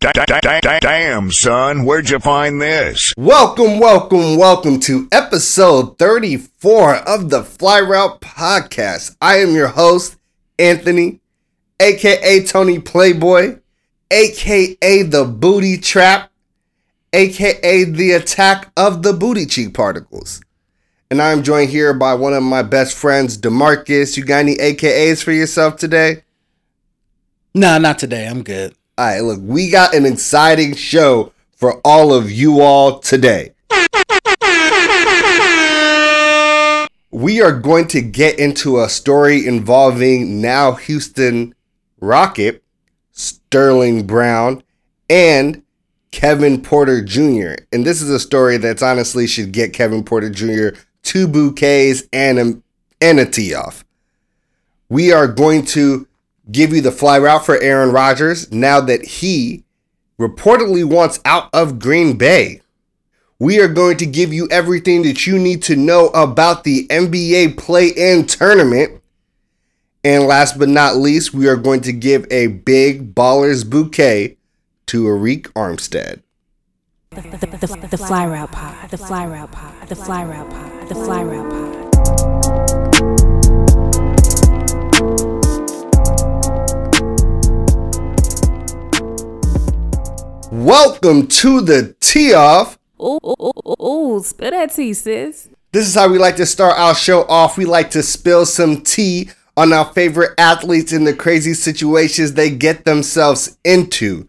Damn, son, where'd you find this? Welcome, welcome, welcome to episode 34 of the Fly Route Podcast. I am your host, Anthony, aka Tony Playboy, aka the Booty Trap, aka the Attack of the Booty Cheek Particles. And I'm joined here by one of my best friends, DeMarcus. You got any AKAs for yourself today? Nah, not today. I'm good. All right, look, we got an exciting show for all of you all today. We are going to get into a story involving now Houston Rocket, Sterling Brown, and Kevin Porter Jr. And this is a story that's honestly should get Kevin Porter Jr. two bouquets and a, and a tee off. We are going to give you the fly route for Aaron Rodgers now that he reportedly wants out of Green Bay. We are going to give you everything that you need to know about the NBA play in tournament. And last but not least, we are going to give a big baller's bouquet to Arik Armstead. The, the, the, the, fly route pod, the fly route pod, the fly route pod, the fly route pod. Welcome to the tea off. Ooh, ooh, ooh, ooh, spill that tea, sis. This is how we like to start our show off. We like to spill some tea on our favorite athletes and the crazy situations they get themselves into.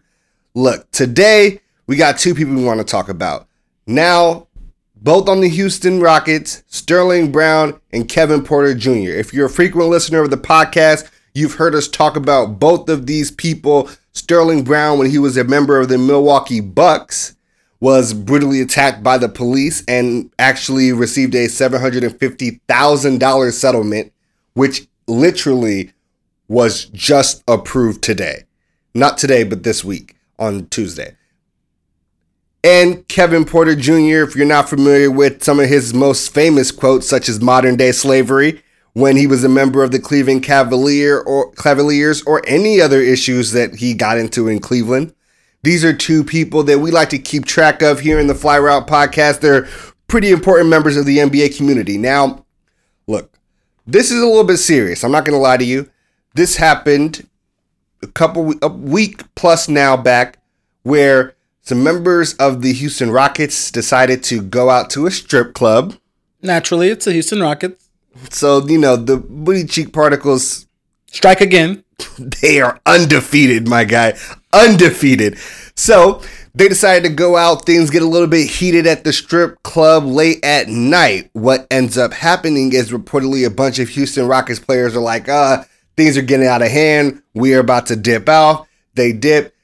Look, today we got two people we want to talk about. Now, both on the Houston Rockets, Sterling Brown and Kevin Porter Jr. If you're a frequent listener of the podcast, you've heard us talk about both of these people. Sterling Brown, when he was a member of the Milwaukee Bucks, was brutally attacked by the police and actually received a $750,000 settlement, which literally was just approved today. Not today, but this week on Tuesday. And Kevin Porter Jr., if you're not familiar with some of his most famous quotes, such as modern day slavery, when he was a member of the Cleveland Cavalier or Cavaliers or any other issues that he got into in Cleveland. These are two people that we like to keep track of here in the Fly Route podcast. They're pretty important members of the NBA community. Now, look, this is a little bit serious. I'm not going to lie to you. This happened a couple a week plus now back where some members of the Houston Rockets decided to go out to a strip club. Naturally, it's the Houston Rockets. So, you know, the booty cheek particles, Strike again. they are undefeated, my guy. Undefeated. So, they decided to go out. Things get a little bit heated at the strip club late at night. What ends up happening is reportedly a bunch of Houston Rockets players are like, uh, things are getting out of hand. We are about to dip out. They dip.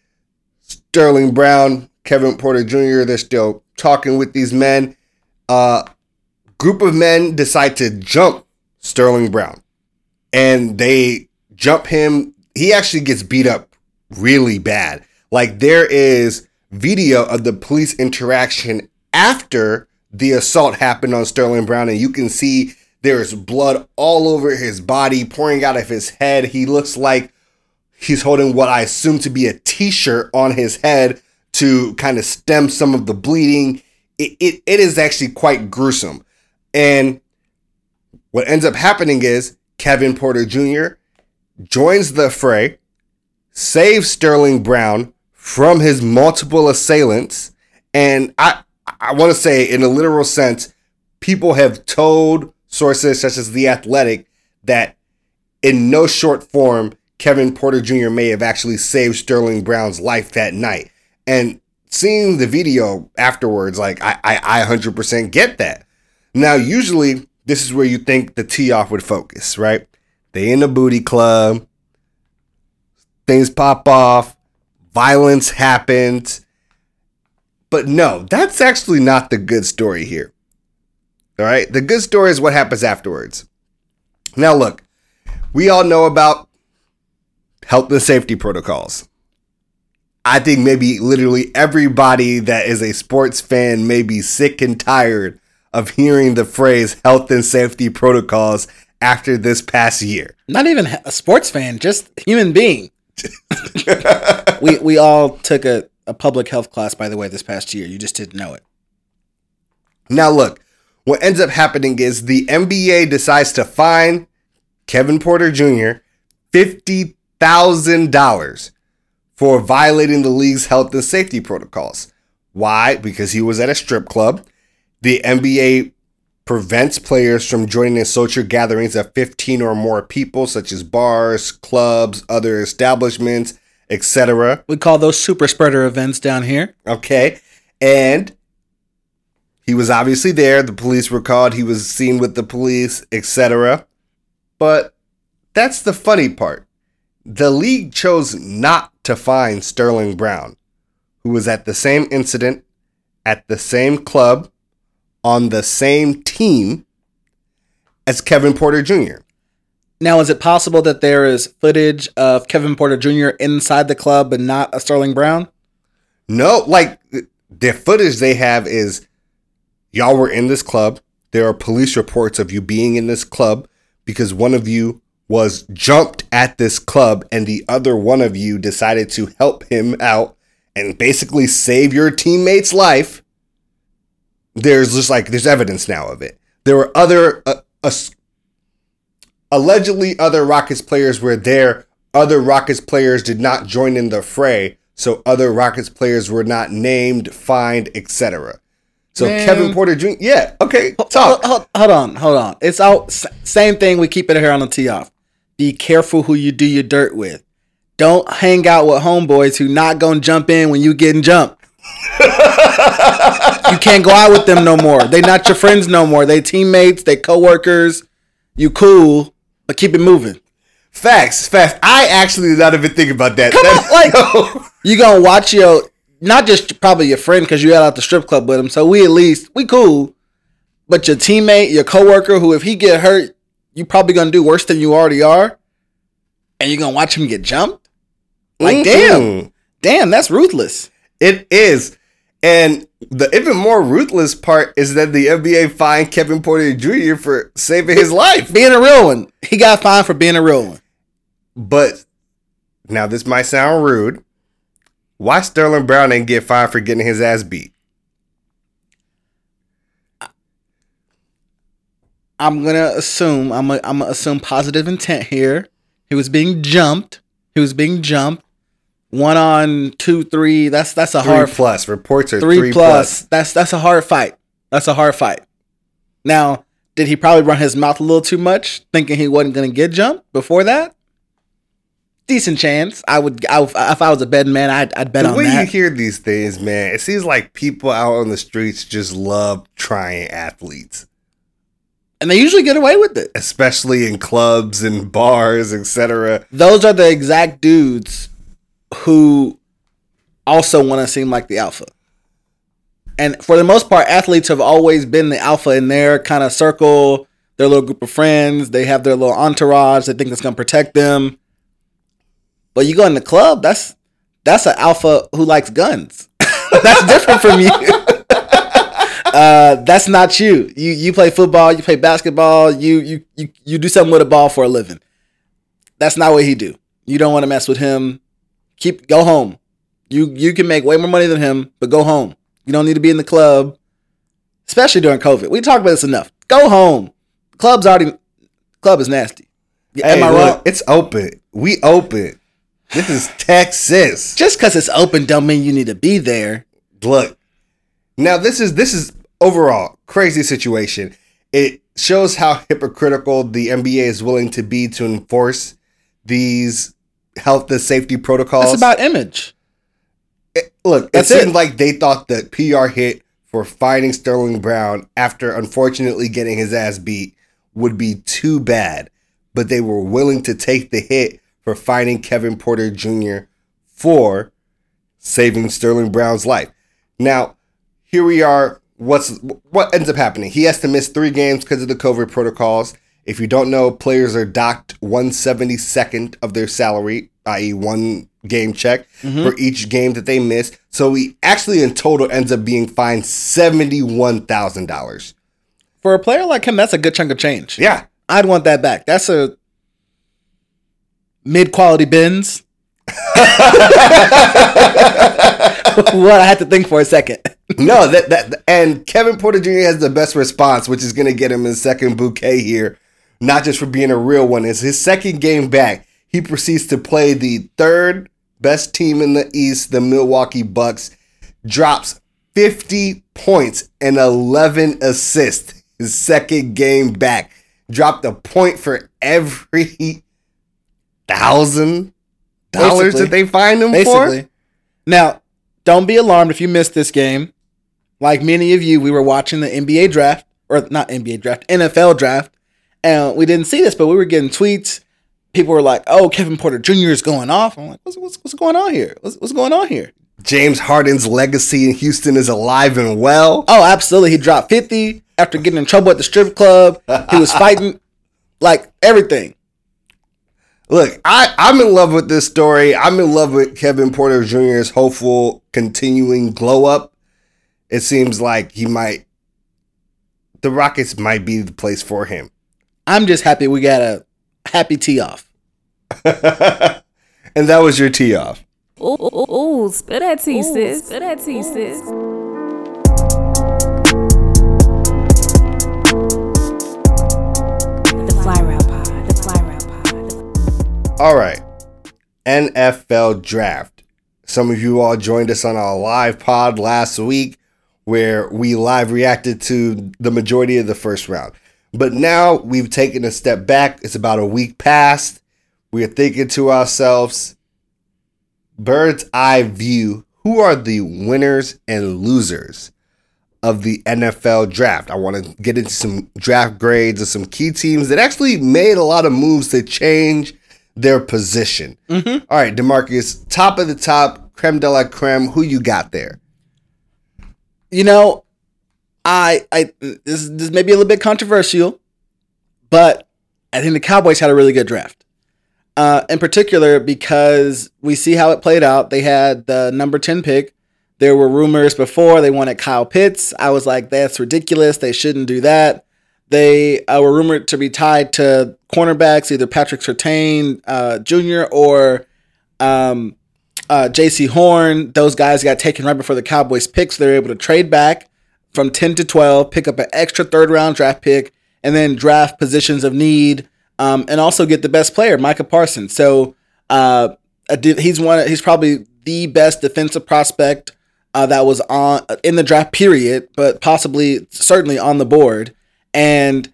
Sterling Brown, Kevin Porter Jr., they're still talking with these men. Uh, group of men decide to jump Sterling Brown and they jump him. He actually gets beat up really bad. Like there is video of the police interaction after the assault happened on Sterling Brown, and you can see there's blood all over his body, pouring out of his head. He looks like he's holding what I assume to be a t-shirt on his head to kind of stem some of the bleeding. It, it, it is actually quite gruesome. And what ends up happening is Kevin Porter Jr. joins the fray, saves Sterling Brown from his multiple assailants. And I, I want to say, in a literal sense, people have told sources such as The Athletic that in no short form, Kevin Porter Jr. may have actually saved Sterling Brown's life that night. And seeing the video afterwards, like I, I, I 100% get that. Now, usually this is where you think the tea off would focus, right? They in the booty club, things pop off, violence happens. But no, that's actually not the good story here. All right, the good story is what happens afterwards. Now, look, we all know about health and safety protocols. I think maybe literally everybody that is a sports fan may be sick and tired of hearing the phrase health and safety protocols after this past year. Not even a sports fan, just human being. we we all took a, a public health class, by the way, this past year. You just didn't know it. Now, look, what ends up happening is the NBA decides to fine Kevin Porter Jr. $50,000 for violating the league's health and safety protocols. Why? Because he was at a strip club. The NBA prevents players from joining in social gatherings of 15 or more people, such as bars, clubs, other establishments, etc. We call those super spreader events down here. Okay. And he was obviously there. The police were called. He was seen with the police, etc. But that's the funny part. The league chose not to fine Sterling Brown, who was at the same incident, at the same club, on the same team as Kevin Porter Jr. Now, is it possible that there is footage of Kevin Porter Jr. inside the club but not a Sterling Brown? No, like the footage they have is y'all were in this club. There are police reports of you being in this club because one of you was jumped at this club and the other one of you decided to help him out and basically save your teammate's life. There's just like there's evidence now of it. There were other uh, uh, allegedly other Rockets players were there. Other Rockets players did not join in the fray, so other Rockets players were not named, fined, etc. So Man. Kevin Porter Jr. Yeah, okay, Hold, talk. hold, hold on, hold on. It's all s- same thing. We keep it here on the tea off. Be careful who you do your dirt with. Don't hang out with homeboys who not gonna jump in when you getting jumped. You can't go out with them no more. They not your friends no more. They teammates. They coworkers. You cool, but keep it moving. Facts, facts. I actually did not even think about that. Come That- on, like No. you gonna watch your not just probably your friend because you had out the strip club with him. So we at least we cool, but your teammate, your coworker, who if he get hurt, you probably gonna do worse than you already are, and you're gonna watch him get jumped. Like damn, Mhm. damn, that's ruthless. It is. And the even more ruthless part is that the NBA fined Kevin Porter Jr. for saving his life. Being a real one, he got fined for being a real one. But now this might sound rude. Why Sterling Brown didn't get fined for getting his ass beat? I'm gonna assume I'm gonna, I'm gonna assume positive intent here. He was being jumped. He was being jumped. One on two, three. That's that's a Three hard plus. Reports are three, three, plus. That's that's a hard fight. That's a hard fight. Now, did he probably run his mouth a little too much, thinking he wasn't going to get jumped before that? Decent chance. I would. I, if I was a betting man, I'd, I'd bet The on way you hear these things, man, it seems like people out on the streets just love trying athletes, and they usually get away with it. especially in clubs and bars, etc. Those are the exact dudes who also want to seem like the alpha. And for the most part, athletes have always been the alpha in their kind of circle, their little group of friends. They have their little entourage. They think it's going to protect them. But you go in the club, that's that's an alpha who likes guns. that's different from you. uh, that's not you. You you play football, you play basketball, you you you you do something with a ball for a living. That's not what he do. You don't want to mess with him. Keep go home. You you can make way more money than him, but go home. You don't need to be in the club, especially during COVID. We talked about this enough. Go home. Club's already club is nasty. Am Hey, I look, wrong? It's open. We open. This is Texas. Just because it's open don't mean you need to be there. Look. Now this is this is overall crazy situation. It shows how hypocritical the NBA is willing to be to enforce these health and safety protocols. It's about image. It- look, That's it it. seemed like they thought that PR hit for fighting Sterling Brown after unfortunately getting his ass beat would be too bad, but they were willing to take the hit for fighting Kevin Porter Jr. for saving Sterling Brown's life. Now, here we are. What's what ends up happening? He has to miss three games because of the COVID protocols. If you don't know, players are docked 172nd of their salary, i.e., one game check mm-hmm. for each game that they miss. So he actually, in total, ends up being fined seventy-one thousand dollars. For a player like him, that's a good chunk of change. Yeah, I'd want that back. That's a mid quality Benz. what? I had to think for a second. no, that that and Kevin Porter Jr. has the best response, which is going to get him his second bouquet here, not just for being a real one. It's his second game back. He proceeds to play the third best team in the East, the Milwaukee Bucks, drops 50 points and 11 assists. His second game back. Dropped a point for every thousand dollars that they find him Basically. for. Now, don't be alarmed if you missed this game. Like many of you, we were watching the NBA draft, or not NBA draft, NFL draft, and we didn't see this, but we were getting tweets. People were like, "Oh, Kevin Porter Jr. is going off." I'm like, "What's what's, what's going on here? What's, what's going on here?" James Harden's legacy in Houston is alive and well. Oh, absolutely. He dropped 50 after getting in trouble at the strip club. He was fighting like everything. Look, I, I'm in love with this story. I'm in love with Kevin Porter Jr.'s hopeful continuing glow up. It seems like he might, the Rockets might be the place for him. I'm just happy we got a happy tea off. and that was your tea off. Ooh, ooh, ooh, ooh, spill that tea, sis. Spit that tea, sis. The Fly Route Pod. The Fly Route Pod. All right. NFL draft. Some of you all joined us on our live pod last week where we live reacted to the majority of the first round. But now we've taken a step back. It's about a week past. We're thinking to ourselves, bird's eye view, who are the winners and losers of the NFL draft? I want to get into some draft grades of some key teams that actually made a lot of moves to change their position. Mm-hmm. All right, DeMarcus, top of the top, creme de la creme. Who you got there? You know, I I this this may be a little bit controversial, but I think the Cowboys had a really good draft. Uh, in particular, because we see how it played out. They had the number 10 pick. There were rumors before they wanted Kyle Pitts. I was like, that's ridiculous. They shouldn't do that. They uh, were rumored to be tied to cornerbacks, either Patrick Surtain uh, Jr. or um, uh, Jaycee Horn. Those guys got taken right before the Cowboys pick, so they were able to trade back from 10 to 12, pick up an extra third round draft pick, and then draft positions of need, um, and also get the best player, Micah Parsons. So uh, he's one. He's probably the best defensive prospect uh, that was on in the draft period, but possibly certainly on the board. And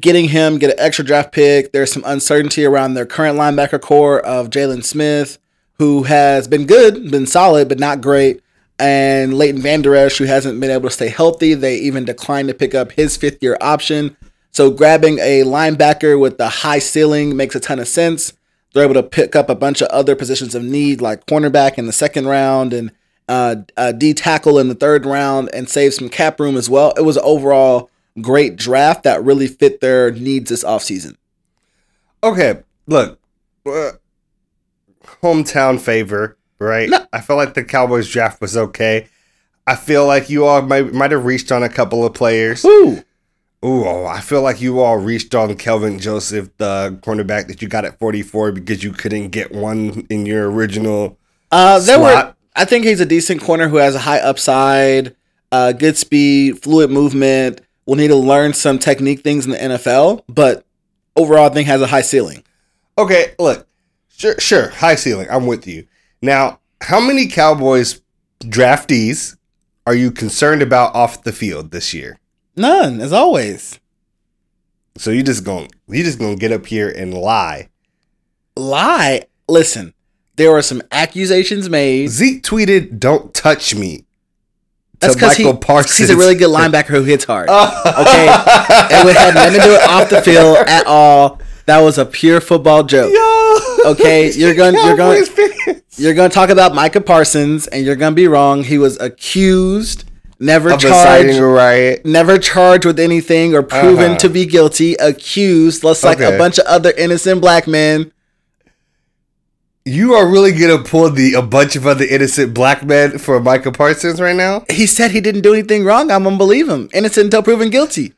getting him, get an extra draft pick. There's some uncertainty around their current linebacker core of Jaylon Smith, who has been good, been solid, but not great. And Leighton Vander Esch, who hasn't been able to stay healthy. They even declined to pick up his fifth year option. So grabbing a linebacker with the high ceiling makes a ton of sense. They're able to pick up a bunch of other positions of need, like cornerback in the second round and uh, uh, D tackle in the third round, and save some cap room as well. It was overall great draft that really fit their needs this offseason. Okay, look, uh, hometown favor, right? No. I feel like the Cowboys draft was okay. I feel like you all might might have reached on a couple of players. Ooh. Ooh, oh, I feel like you all reached on Kelvin Joseph, the cornerback that you got at 44 because you couldn't get one in your original. Uh, there were. Slot. I think he's a decent corner who has a high upside, uh, good speed, fluid movement. Will need to learn some technique things in the NFL, but overall, I think has a high ceiling. Okay, look, sure, sure, high ceiling. I'm with you. Now, how many Cowboys draftees are you concerned about off the field this year? None, as always. So you just gonna you just gonna get up here and lie. Lie. Listen, there were some accusations made. Zeke tweeted, "Don't touch me." That's to because he, Michael Parsons. he's a really good linebacker who hits hard. Okay, and it had nothing to do with off the field at all. That was a pure football joke. Okay, you're gonna- you're fans. You're gonna talk about Micah Parsons, and you're gonna be wrong. He was accused, never of charged, riot. never charged with anything or proven Uh-huh. to be guilty. Accused, just like Okay. a bunch of other innocent black men. You are really gonna pull the a bunch of other innocent black men for Michael Parsons right now? He said he didn't do anything wrong. I'm gonna believe him. Innocent until proven guilty.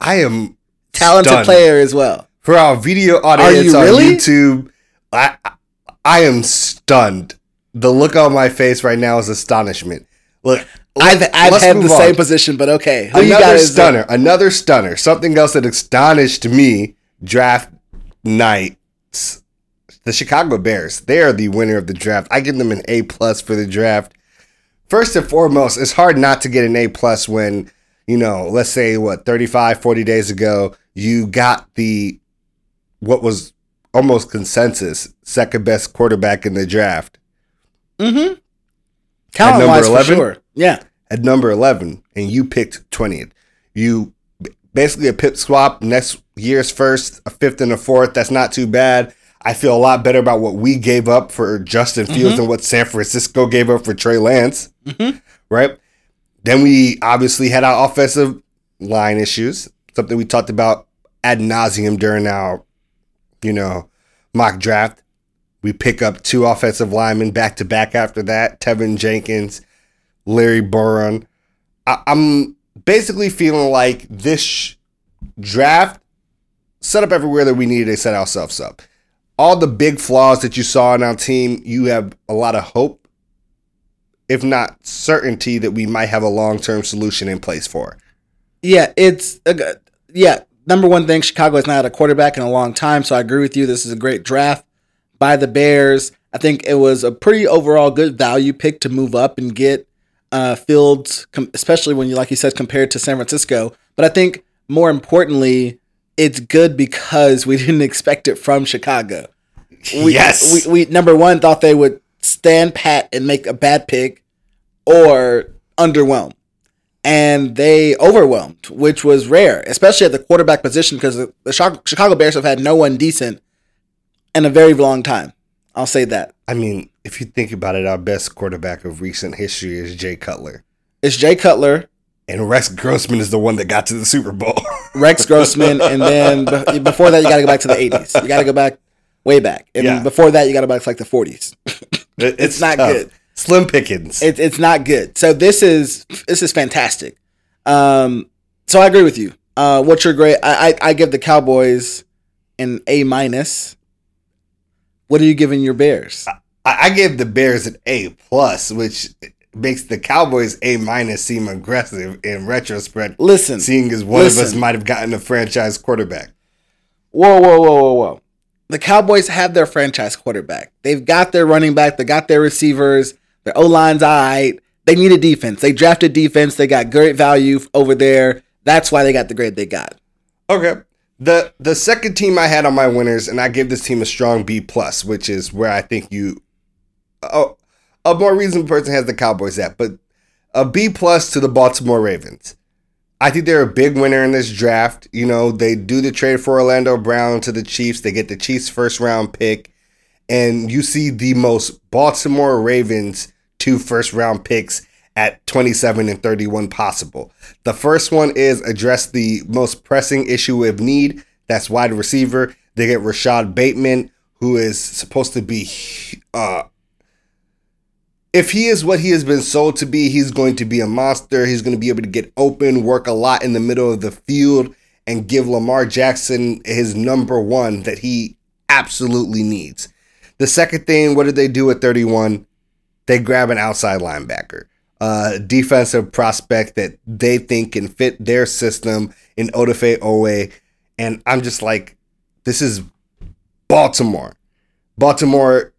I am Talented stunned. player as well. for our video audience you on really? YouTube. I, I am stunned. The look on my face right now is astonishment. Look, I've, I've had the move same position, but okay. Who Another the- uh, stunner. Another stunner. Something else that astonished me draft night. The Chicago Bears. They are the winner of the draft. I give them an A plus for the draft. First and foremost, it's hard not to get an A plus when, you know, let's say what, 35, 40 days ago, you got the what was almost consensus second best quarterback in the draft Mm-hmm. Talent number wise, for 11? sure. Yeah. at number 11 and you picked 20th. You basically a pip swap next year's first, a fifth and a fourth. That's not too bad. I feel a lot better about what we gave up for Justin Fields than what San Francisco gave up for Trey Lance. Right? Then we obviously had our offensive line issues, something we talked about ad nauseum during our, you know, mock draft. We pick up two offensive linemen back to back after that Teven Jenkins, Larry Borom. I- I'm basically feeling like this sh- draft set up everywhere that we needed to set ourselves up. All the big flaws that you saw in our team, you have a lot of hope, if not certainty, that we might have a long term solution in place for. Yeah, it's a, yeah. Number one thing, Chicago has not had a quarterback in a long time, so I agree with you. This is a great draft by the Bears. I think it was a pretty overall good value pick to move up and get uh, Fields, com- especially when you, like you said, compared to San Francisco. But I think more importantly, it's good because we didn't expect it from Chicago. We, yes. we, we number one thought they would stand pat and make a bad pick or underwhelm and they overwhelmed, which was rare, especially at the quarterback position because the, Chicago Bears have had no one decent in a very long time. I'll say that. I mean, if you think about it, our best quarterback of recent history is Jay Cutler. It's Jay Cutler, And Rex Grossman is the one that got to the Super Bowl. Rex Grossman, and then before that, you got to go back to the 80s. You got to go back way back. And Yeah. before that, you got to go back to like the 40s. It- it's not tough. good. Slim pickings. It, it's not good. So this is this is fantastic. Um, so I agree with you. Uh, what's your grade? I, I I give the Cowboys an A minus. What are you giving your Bears? I, I gave the Bears an A plus, which makes the Cowboys A minus seem aggressive in retrospect. Listen, seeing as one of us might have gotten a franchise quarterback. Whoa, whoa, whoa, whoa, whoa. The Cowboys have their franchise quarterback. They've got their running back. They got their receivers. Their O line's all right. They need a defense. They drafted defense. They got great value over there. That's why they got the grade they got. Okay. The the second team I had on my winners, and I give this team a strong B plus, which is where I think you oh, a more reasonable person has the Cowboys at, but a B plus to the Baltimore Ravens. I think they're a big winner in this draft. You know, they do the trade for Orlando Brown to the Chiefs. They get the Chiefs first round pick, and you see the most Baltimore Ravens two first round picks at 27 and 31 possible. The first one is address the most pressing issue of need. That's wide receiver. They get Rashod Bateman, who is supposed to be uh if he is what he has been sold to be, he's going to be a monster. He's going to be able to get open, work a lot in the middle of the field, and give Lamar Jackson his number one that he absolutely needs. The second thing, what did they do at 31? They grab an outside linebacker, a defensive prospect that they think can fit their system in Odafe Oweh. And I'm just like, this is Baltimore. Baltimore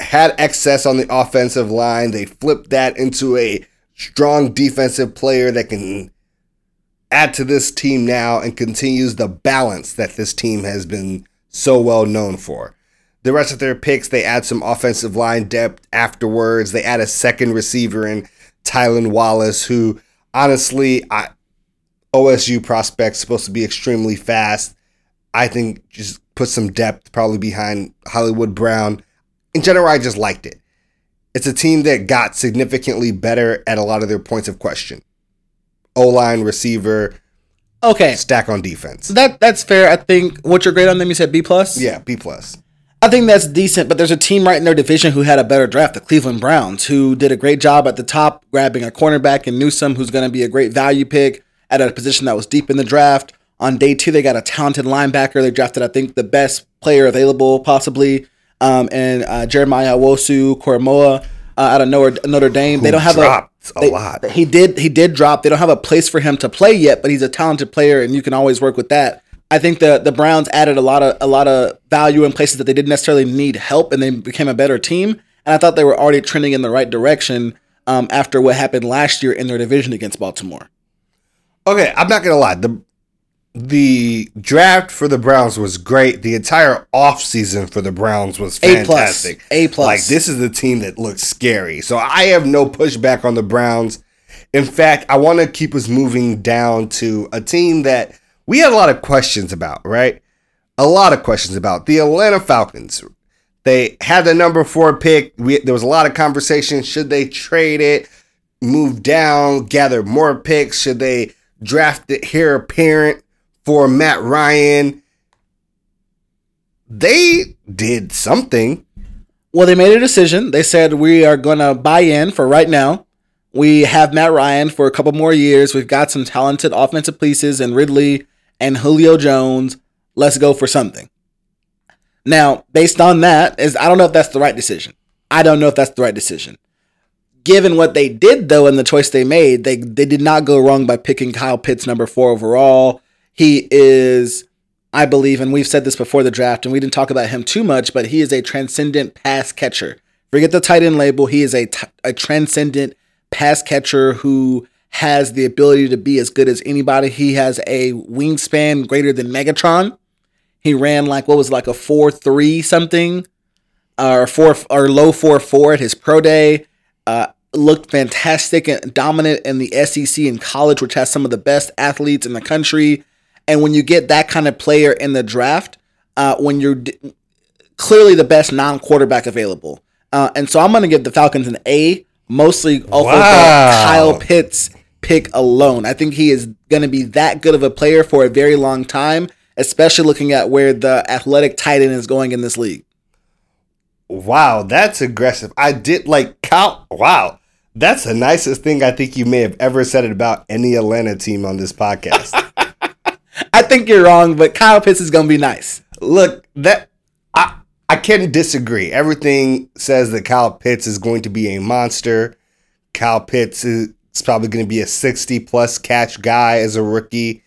had excess on the offensive line. They flipped that into a strong defensive player that can add to this team now and continues the balance that this team has been so well known for. The rest of their picks, they add some offensive line depth afterwards. They add a second receiver in Tylan Wallace, who honestly, I OSU prospect supposed to be extremely fast. I think just put some depth probably behind Hollywood Brown. In general, I just liked it. It's a team that got significantly better at a lot of their points of question. O line, receiver, Okay, stack on defense. that that's fair. I think. What's your grade on them? You said B plus. Yeah, B plus. I think that's decent, but there's a team right in their division who had a better draft, the Cleveland Browns, who did a great job at the top, grabbing a cornerback in Newsome, who's going to be a great value pick at a position that was deep in the draft. On day two, they got a talented linebacker. They drafted, I think, the best player available, possibly. Um, and uh, Jeremiah Owusu-Koramoah uh, out of Notre, Notre Dame. they don't have dropped a, a they- lot. He did he did drop. They don't have a place for him to play yet, but he's a talented player, and you can always work with that. I think the the Browns added a lot of a lot of value in places that they didn't necessarily need help, and they became a better team. And I thought they were already trending in the right direction um, after what happened last year in their division against Baltimore. Okay, I'm not gonna lie. The the draft for the Browns was great. The entire offseason for the Browns was A plus. fantastic. A plus. Like this is the team that looks scary. So I have no pushback on the Browns. In fact, I want to keep us moving down to a team that we had a lot of questions about, right? A lot of questions about the Atlanta Falcons. They had the number four pick. We, there was a lot of conversation. Should they trade it, move down, gather more picks? Should they draft it here, apparent for Matt Ryan? They did something. Well, they made a decision. They said we are going to buy in for right now. We have Matt Ryan for a couple more years. We've got some talented offensive pieces and Ridley and Julio Jones. Let's go for something. Now, based on that, is I don't know if that's the right decision. I don't know if that's the right decision. Given what they did though and the choice they made, they they did not go wrong by picking Kyle Pitts number 4 overall. He is I believe, and we've said this before the draft, and we didn't talk about him too much, but he is a transcendent pass catcher. Forget the tight end label. He is a, t- a transcendent pass catcher who has the ability to be as good as anybody. He has a wingspan greater than Megatron. He ran like what was it, like a four three something, or four or low four four at his pro day. Uh, looked fantastic and dominant in the SEC in college, which has some of the best athletes in the country. And when you get that kind of player in the draft, uh, when you're d- clearly the best non-quarterback available, uh, and so I'm going to give the Falcons an A, mostly off of Wow. the Kyle Pitts pick alone. I think he is going to be that good of a player for a very long time, especially looking at where the athletic tight end is going in this league. Wow, that's aggressive. I did like Kyle. Wow, that's the nicest thing I think you may have ever said about any Atlanta team on this podcast. I think you're wrong, but Kyle Pitts is going to be nice. Look, that I I can't disagree. Everything says that Kyle Pitts is going to be a monster. Kyle Pitts is probably going to be a 60 plus catch guy as a rookie.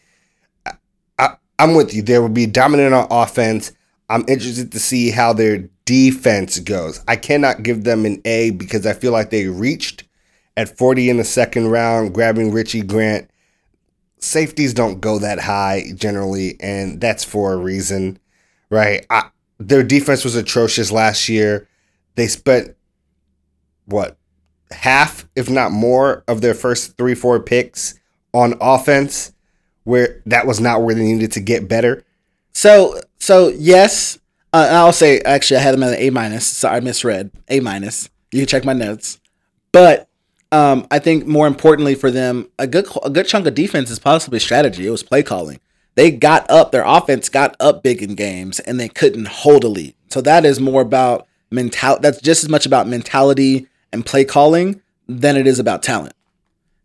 I, I'm with you. There will be dominant on offense. I'm interested to see how their defense goes. I cannot give them an A because I feel like they reached at 40 in the second round, grabbing Richie Grant. Safeties don't go that high generally, and that's for a reason, right? I, their defense was atrocious last year. They spent what half, if not more, of their first three, four picks on offense, where that was not where they needed to get better. So so yes, uh, I'll say actually I had them at an A minus. So I misread A minus. You can check my notes, but um, I think more importantly for them, a good a good chunk of defense is possibly strategy. It was play calling. They got up, their offense got up big in games, and they couldn't hold a lead. So that is more about mental. That's just as much about mentality and play calling than it is about talent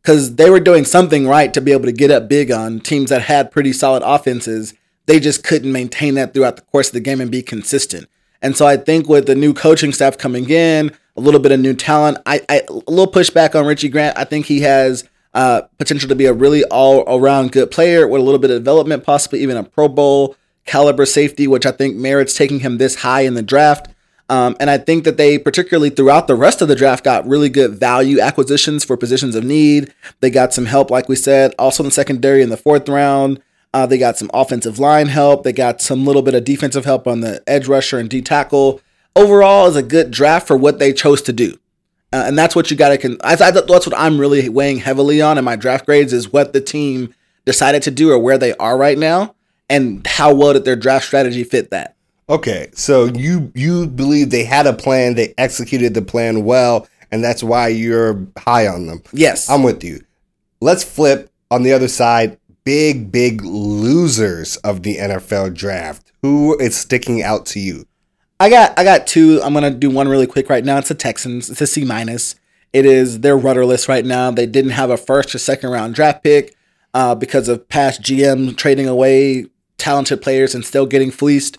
because they were doing something right to be able to get up big on teams that had pretty solid offenses. They just couldn't maintain that throughout the course of the game and be consistent. And so I think with the new coaching staff coming in, a little bit of new talent, I, I a little pushback on Richie Grant. I think he has uh, potential to be a really all around good player with a little bit of development, possibly even a Pro Bowl caliber safety, which I think merits taking him this high in the draft. Um, and I think that they, particularly throughout the rest of the draft, got really good value acquisitions for positions of need. They got some help, like we said, also in the secondary in the fourth round. Uh, they got some offensive line help. They got some little bit of defensive help on the edge rusher and D tackle. Overall, is a good draft for what they chose to do. Uh, and that's what you got to. Con- I, I, that's what I'm really weighing heavily on in my draft grades is what the team decided to do or where they are right now, and how well did their draft strategy fit that. Okay, so you you believe they had a plan, they executed the plan well, and that's why you're high on them. Yes, I'm with you. Let's flip on the other side. Big, big losers of the NFL draft. Who is sticking out to you? I got I got two. I'm gonna do one really quick right now. It's the Texans. It's a C minus. It is they're rudderless right now. They didn't have a first or second round draft pick uh, because of past GM trading away talented players and still getting fleeced.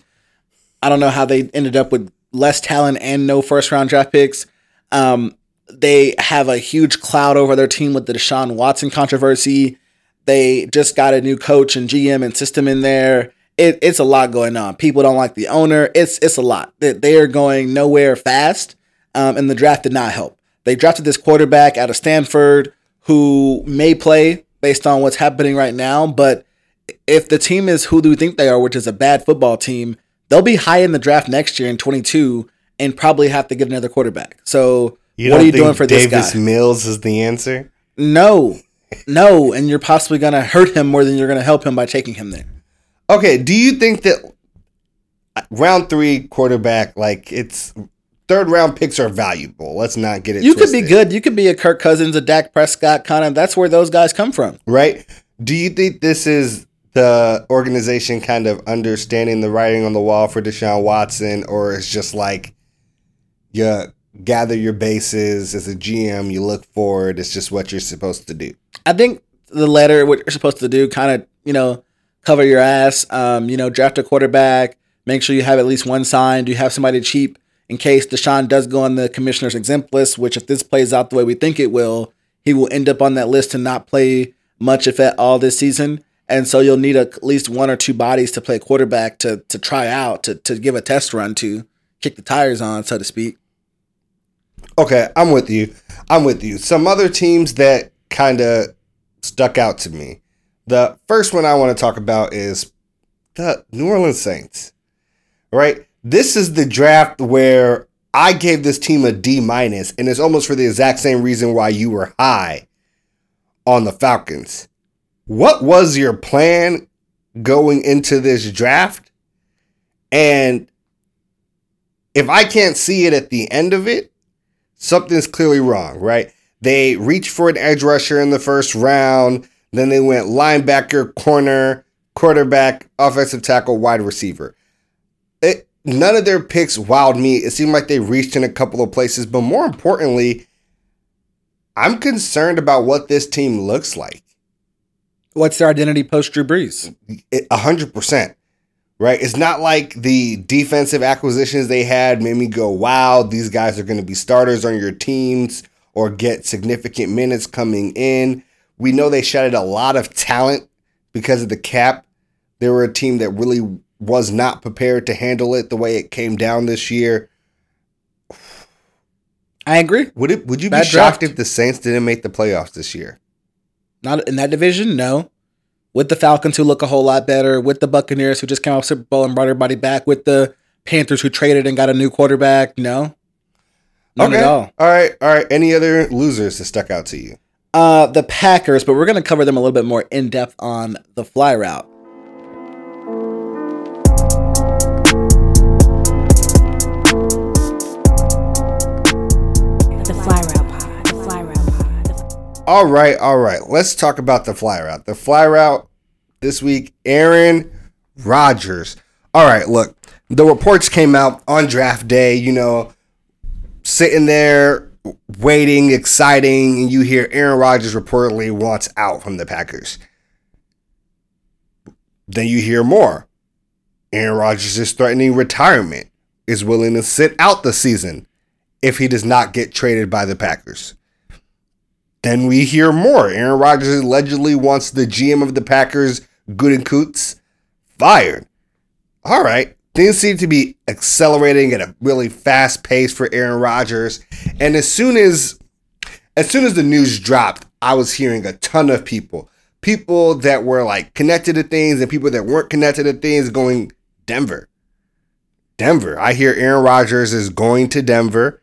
I don't know how they ended up with less talent and no first round draft picks. Um, they have a huge cloud over their team with the Deshaun Watson controversy. They just got a new coach and GM and system in there. It, it's a lot going on. People don't like the owner. It's it's a lot. They, they are going nowhere fast, um, and the draft did not help. They drafted this quarterback out of Stanford who may play based on what's happening right now, but if the team is who do we think they are, which is a bad football team, they'll be high in the draft next year in 22 and probably have to get another quarterback. So You what are you doing for Davis this guy? Mills is the answer? No, no, and you're possibly gonna hurt him more than you're gonna help him by taking him there. Okay, do you think that uh, round three quarterback, like it's third round picks are valuable? Let's not get it. You could be good. You could be a Kirk Cousins, a Dak Prescott kind of. That's where those guys come from. right? Do you think this is the organization kind of understanding the writing on the wall for Deshaun Watson, or it's just like you gather your bases as a GM, you look forward, it's just what you're supposed to do? I think the letter, what you're supposed to do, kind of, you know, cover your ass. Um, you know, draft a quarterback. Make sure you have at least one signed. Do you have somebody cheap in case Deshaun does go on the commissioner's exempt list. Which, if this plays out the way we think it will, he will end up on that list and not play much, if at all, this season. And so you'll need a, at least one or two bodies to play quarterback to to try out to to give a test run to, kick the tires on, so to speak. Okay, I'm with you. I'm with you. Some other teams that kind of stuck out to me. The first one I want to talk about is the New Orleans Saints. Right? This is the draft where I gave this team a D minus, and it's almost for the exact same reason why you were high on the Falcons. What was your plan going into this draft? And if I can't see it at the end of it, something's clearly wrong, right? They reach for an edge rusher in the first round, then they went linebacker, corner, quarterback, offensive tackle, wide receiver. It, none of their picks wowed me. It seemed like they reached in a couple of places, but more importantly, I'm concerned about what this team looks like. What's their identity post Drew Brees? A hundred percent. Right? It's not like the defensive acquisitions they had made me go, wow, these guys are going to be starters on your teams or get significant minutes coming in. We know they shedded a lot of talent because of the cap. They were a team that really was not prepared to handle it the way it came down this year. I agree. Would it would you Bad be shocked draft. if the Saints didn't make the playoffs this year? Not in that division, no. With the Falcons, who look a whole lot better, with the Buccaneers, who just came off Super Bowl and brought everybody back, with the Panthers, who traded and got a new quarterback, no, none at all. All right. All right. Any other losers that stuck out to you? Uh, the Packers, but we're going to cover them a little bit more in depth on the fly route. The Fly Route Pod. The Fly Route Pod. The All right, all right. Let's talk about the fly route. The fly route this week, Aaron Rodgers. All right, look, the reports came out on draft day, you know, sitting there waiting, exciting, and you hear Aaron Rodgers reportedly wants out from the Packers. Then you hear more. Aaron Rodgers is threatening retirement, is willing to sit out the season if he does not get traded by the Packers. Then we hear more. Aaron Rodgers allegedly wants the GM of the Packers, Gutekunst, fired. All right. Things seem to be accelerating at a really fast pace for Aaron Rodgers. And as soon as as soon as the news dropped, I was hearing a ton of people. People that were like connected to things and people that weren't connected to things going Denver. Denver. I hear Aaron Rodgers is going to Denver.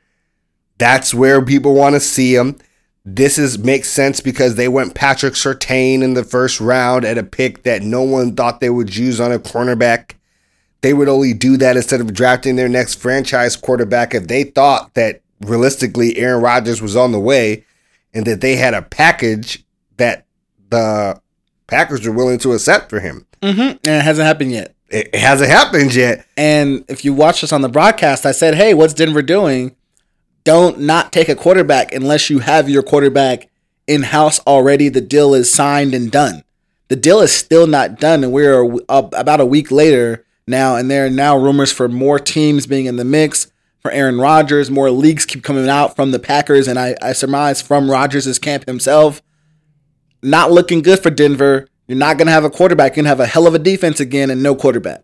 That's where people want to see him. This is makes sense because they went Patrick Surtain in the first round at a pick that no one thought they would use on a cornerback. They would only do that instead of drafting their next franchise quarterback if they thought that realistically Aaron Rodgers was on the way and that they had a package that the Packers were willing to accept for him. Mm-hmm. And it hasn't happened yet. It it hasn't happened yet. And if you watch us on the broadcast, I said, hey, what's Denver doing? Don't not take a quarterback unless you have your quarterback in house already. The deal is signed and done. The deal is still not done, and we're about a week later now, and there are now rumors for more teams being in the mix. for Aaron Rodgers. More leaks keep coming out from the Packers, and I, I surmise from Rodgers' camp himself. Not looking good for Denver. You're not going to have a quarterback. You're going to have a hell of a defense again and no quarterback.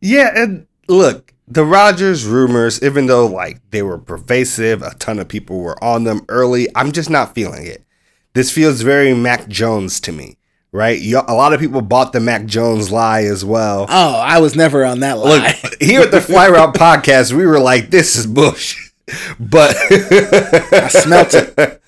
Yeah, and look, the Rodgers rumors, even though like they were pervasive, a ton of people were on them early, I'm just not feeling it. This feels very Mac Jones to me, right? A lot of people bought the Mac Jones lie as well. Oh, I was never on that Look, lie. here at the Fly Route podcast, we were like, this is bush. But I smelt it.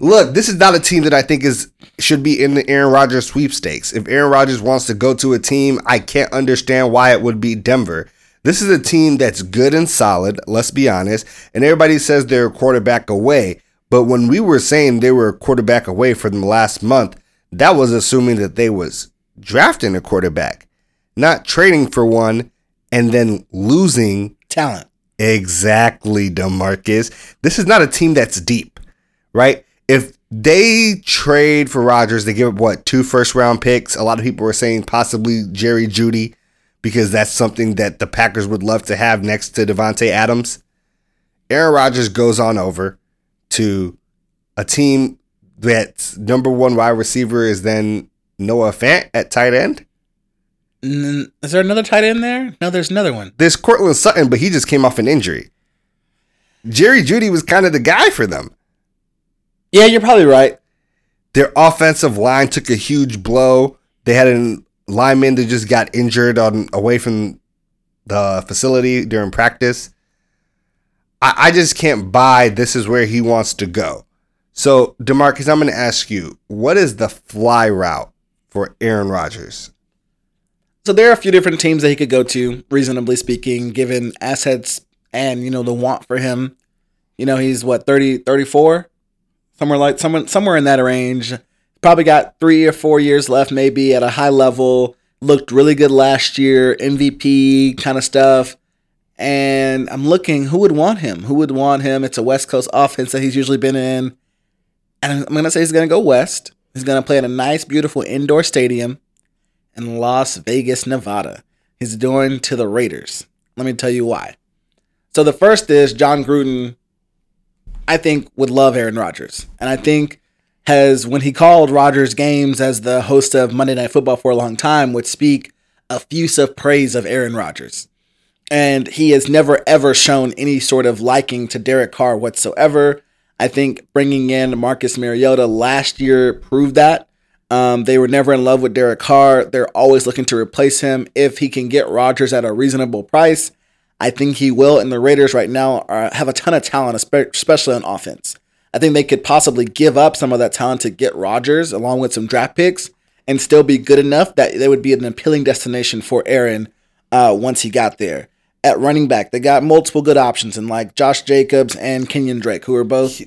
look, this is not a team that I think is should be in the Aaron Rodgers sweepstakes. If Aaron Rodgers wants to go to a team, I can't understand why it would be Denver. This is a team that's good and solid, let's be honest, and everybody says they're a quarterback away. But when we were saying they were a quarterback away for the last month, that was assuming that they was drafting a quarterback, not trading for one and then losing Talent. Exactly, DeMarcus. This is not a team that's deep, right? If they trade for Rodgers, they give up what two first round picks. A lot of people were saying possibly Jerry Jeudy, because that's something that the Packers would love to have next to Davante Adams. Aaron Rodgers goes on over to a team that's number one wide receiver is then Noah Fant at tight end. Is there another tight end there? No, there's another one. There's Courtland Sutton, but he just came off an injury. Jerry Jeudy was kind of the guy for them. Yeah, you're probably right. Their offensive line took a huge blow. They had a lineman that just got injured on away from the facility during practice. I, I just can't buy this is where he wants to go. So, DeMarcus, I'm going to ask you, what is the fly route for Aaron Rodgers? So there are a few different teams that he could go to, reasonably speaking, given assets and, you know, the want for him. You know, he's what, 30, 34? Somewhere like somewhere somewhere in that range. Probably got three or four years left, maybe at a high level. Looked really good last year, MVP kind of stuff. And I'm looking, who would want him? Who would want him? It's a West Coast offense that he's usually been in. And I'm going to say he's going to go west. He's going to play in a nice, beautiful indoor stadium in Las Vegas, Nevada. He's doing to the Raiders. Let me tell you why. So the first is Jon Gruden, I think, would love Aaron Rodgers. And I think has, when he called Rodgers games as the host of Monday Night Football for a long time, would speak effusive praise of Aaron Rodgers. And he has never ever shown any sort of liking to Derek Carr whatsoever. I think bringing in Marcus Mariota last year proved that. Um, they were never in love with Derek Carr. They're always looking to replace him. If he can get Rodgers at a reasonable price, I think he will. And the Raiders right now are, have a ton of talent, especially on offense. I think they could possibly give up some of that talent to get Rodgers along with some draft picks and still be good enough that they would be an appealing destination for Aaron uh, once he got there. At running back, they got multiple good options in like Josh Jacobs and Kenyon Drake, who are both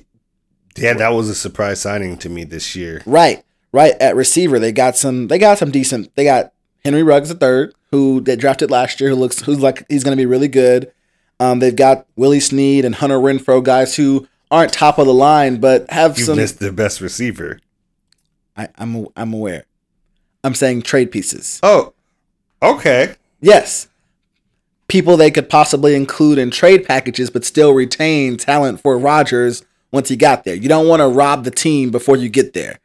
Yeah, that was a surprise signing to me this year. Right, right. At receiver, they got some. They got some decent. They got Henry Ruggs the third, who they drafted last year, who looks who's like he's going to be really good. Um, they've got Willie Snead and Hunter Renfrow, guys who aren't top of the line, but have You some. missed the best receiver. I, I'm I'm aware. I'm saying trade pieces. Oh, okay. Yes, people they could possibly include in trade packages, but still retain talent for Rodgers once he got there. You don't want to rob the team before you get there.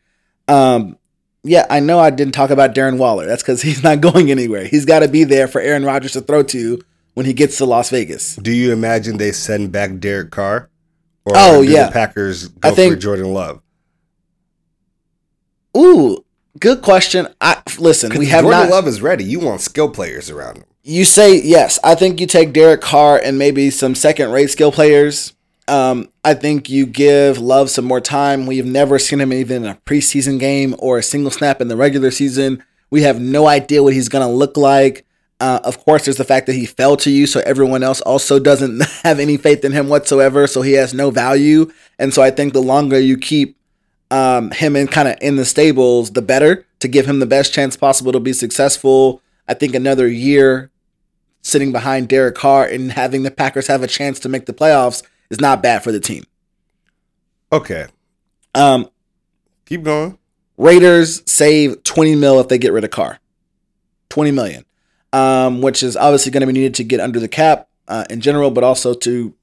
Um, yeah, I know I didn't talk about Darren Waller. That's because he's not going anywhere. He's got to be there for Aaron Rodgers to throw to when he gets to Las Vegas. Do you imagine they send back Derek Carr? Or Oh, yeah. the Packers go I think- for Jordan Love? Ooh, good question. I listen. We have Jordan not. Love is ready. You want skill players around him. You say yes. I think you take Derek Carr and maybe some second rate skill players. Um, I think you give Love some more time. We've never seen him even in a preseason game or a single snap in the regular season. We have no idea what he's going to look like. Uh, of course, there's the fact that he fell to you, so everyone else also doesn't have any faith in him whatsoever, so he has no value. And so I think the longer you keep um, him in kind of in the stables, the better to give him the best chance possible to be successful. I think another year sitting behind Derek Carr and having the Packers have a chance to make the playoffs is not bad for the team. Okay. Um, Keep going. Raiders save 20 mil if they get rid of Carr. 20 million. Um, which is obviously going to be needed to get under the cap uh, in general, but also to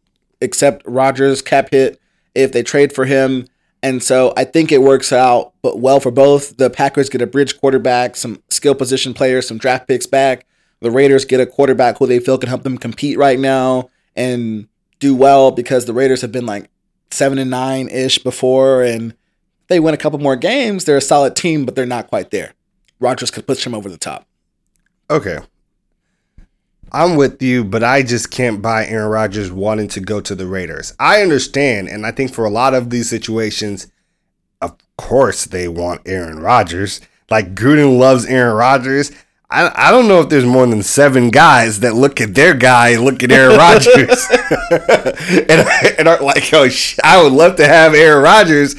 accept Rodgers cap hit if they trade for him. And so I think it works out but well for both. The Packers get a bridge quarterback, some skill position players, some draft picks back. The Raiders get a quarterback who they feel can help them compete right now and do well because the Raiders have been like seven and nine ish before, and they win a couple more games. They're a solid team, but they're not quite there. Rodgers could push them over the top. Okay. I'm with you, but I just can't buy Aaron Rodgers wanting to go to the Raiders. I understand, and I think for a lot of these situations, of course they want Aaron Rodgers. Like Gruden loves Aaron Rodgers. I, I don't know if there's more than seven guys that look at their guy and look at Aaron Rodgers and, and are like, oh, I would love to have Aaron Rodgers.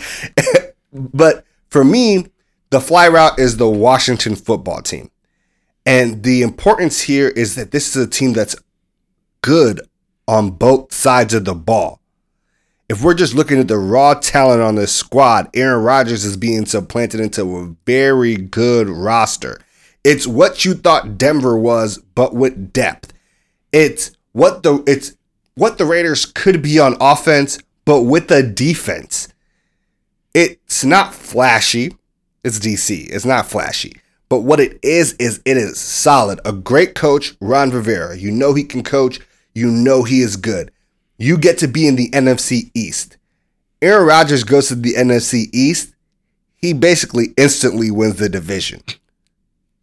but for me, the fly route is the Washington football team. And the importance here is that this is a team that's good on both sides of the ball. If we're just looking at the raw talent on this squad, Aaron Rodgers is being supplanted into a very good roster. It's what you thought Denver was, but with depth. It's what the it's what the Raiders could be on offense, but with a defense. It's not flashy. It's DC. It's not flashy. But what it is, is it is solid. A great coach, Ron Rivera. You know he can coach. You know he is good. You get to be in the NFC East. Aaron Rodgers goes to the NFC East. He basically instantly wins the division.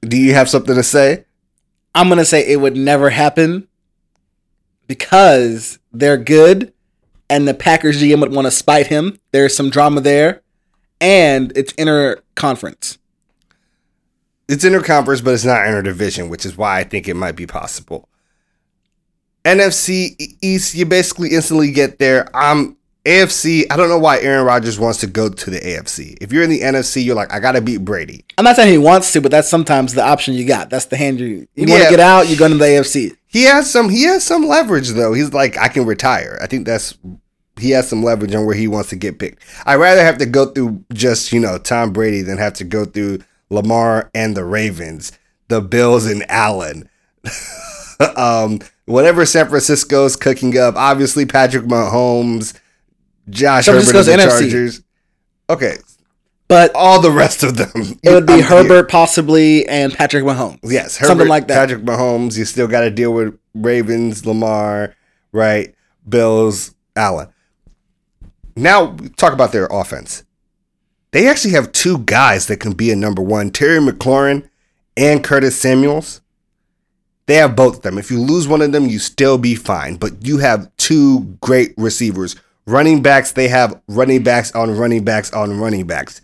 Do you have something to say? I'm gonna say it would never happen because they're good, and the Packers GM would want to spite him. There's some drama there, and it's inter conference. It's interconference, but it's not interdivision, which is why I think it might be possible. NFC East, you basically instantly get there. Um, AFC, I don't know why Aaron Rodgers wants to go to the AFC. If you're in the NFC, you're like, I gotta beat Brady. I'm not saying he wants to, but that's sometimes the option you got. That's the hand you you want to get out. You go to the AFC. He has some he has some leverage though. He's like, I can retire. I think that's he has some leverage on where he wants to get picked. I'd rather have to go through just, you know, Tom Brady than have to go through Lamar and the Ravens, the Bills and Allen. um, whatever San Francisco's cooking up. Obviously Patrick Mahomes, Josh Herbert and the NFC. Chargers. Okay. But All the rest of them. it would be I'm- Herbert possibly and Patrick Mahomes. Yes, something like that. Patrick Mahomes. You still got to deal with Ravens, Lamar, right? Bills, Allen. Now talk about their offense. They actually have two guys that can be a number one: Terry McLaurin and Curtis Samuels. They have both of them. If you lose one of them, you still be fine. But you have two great receivers. Running backs, they have running backs on running backs on running backs.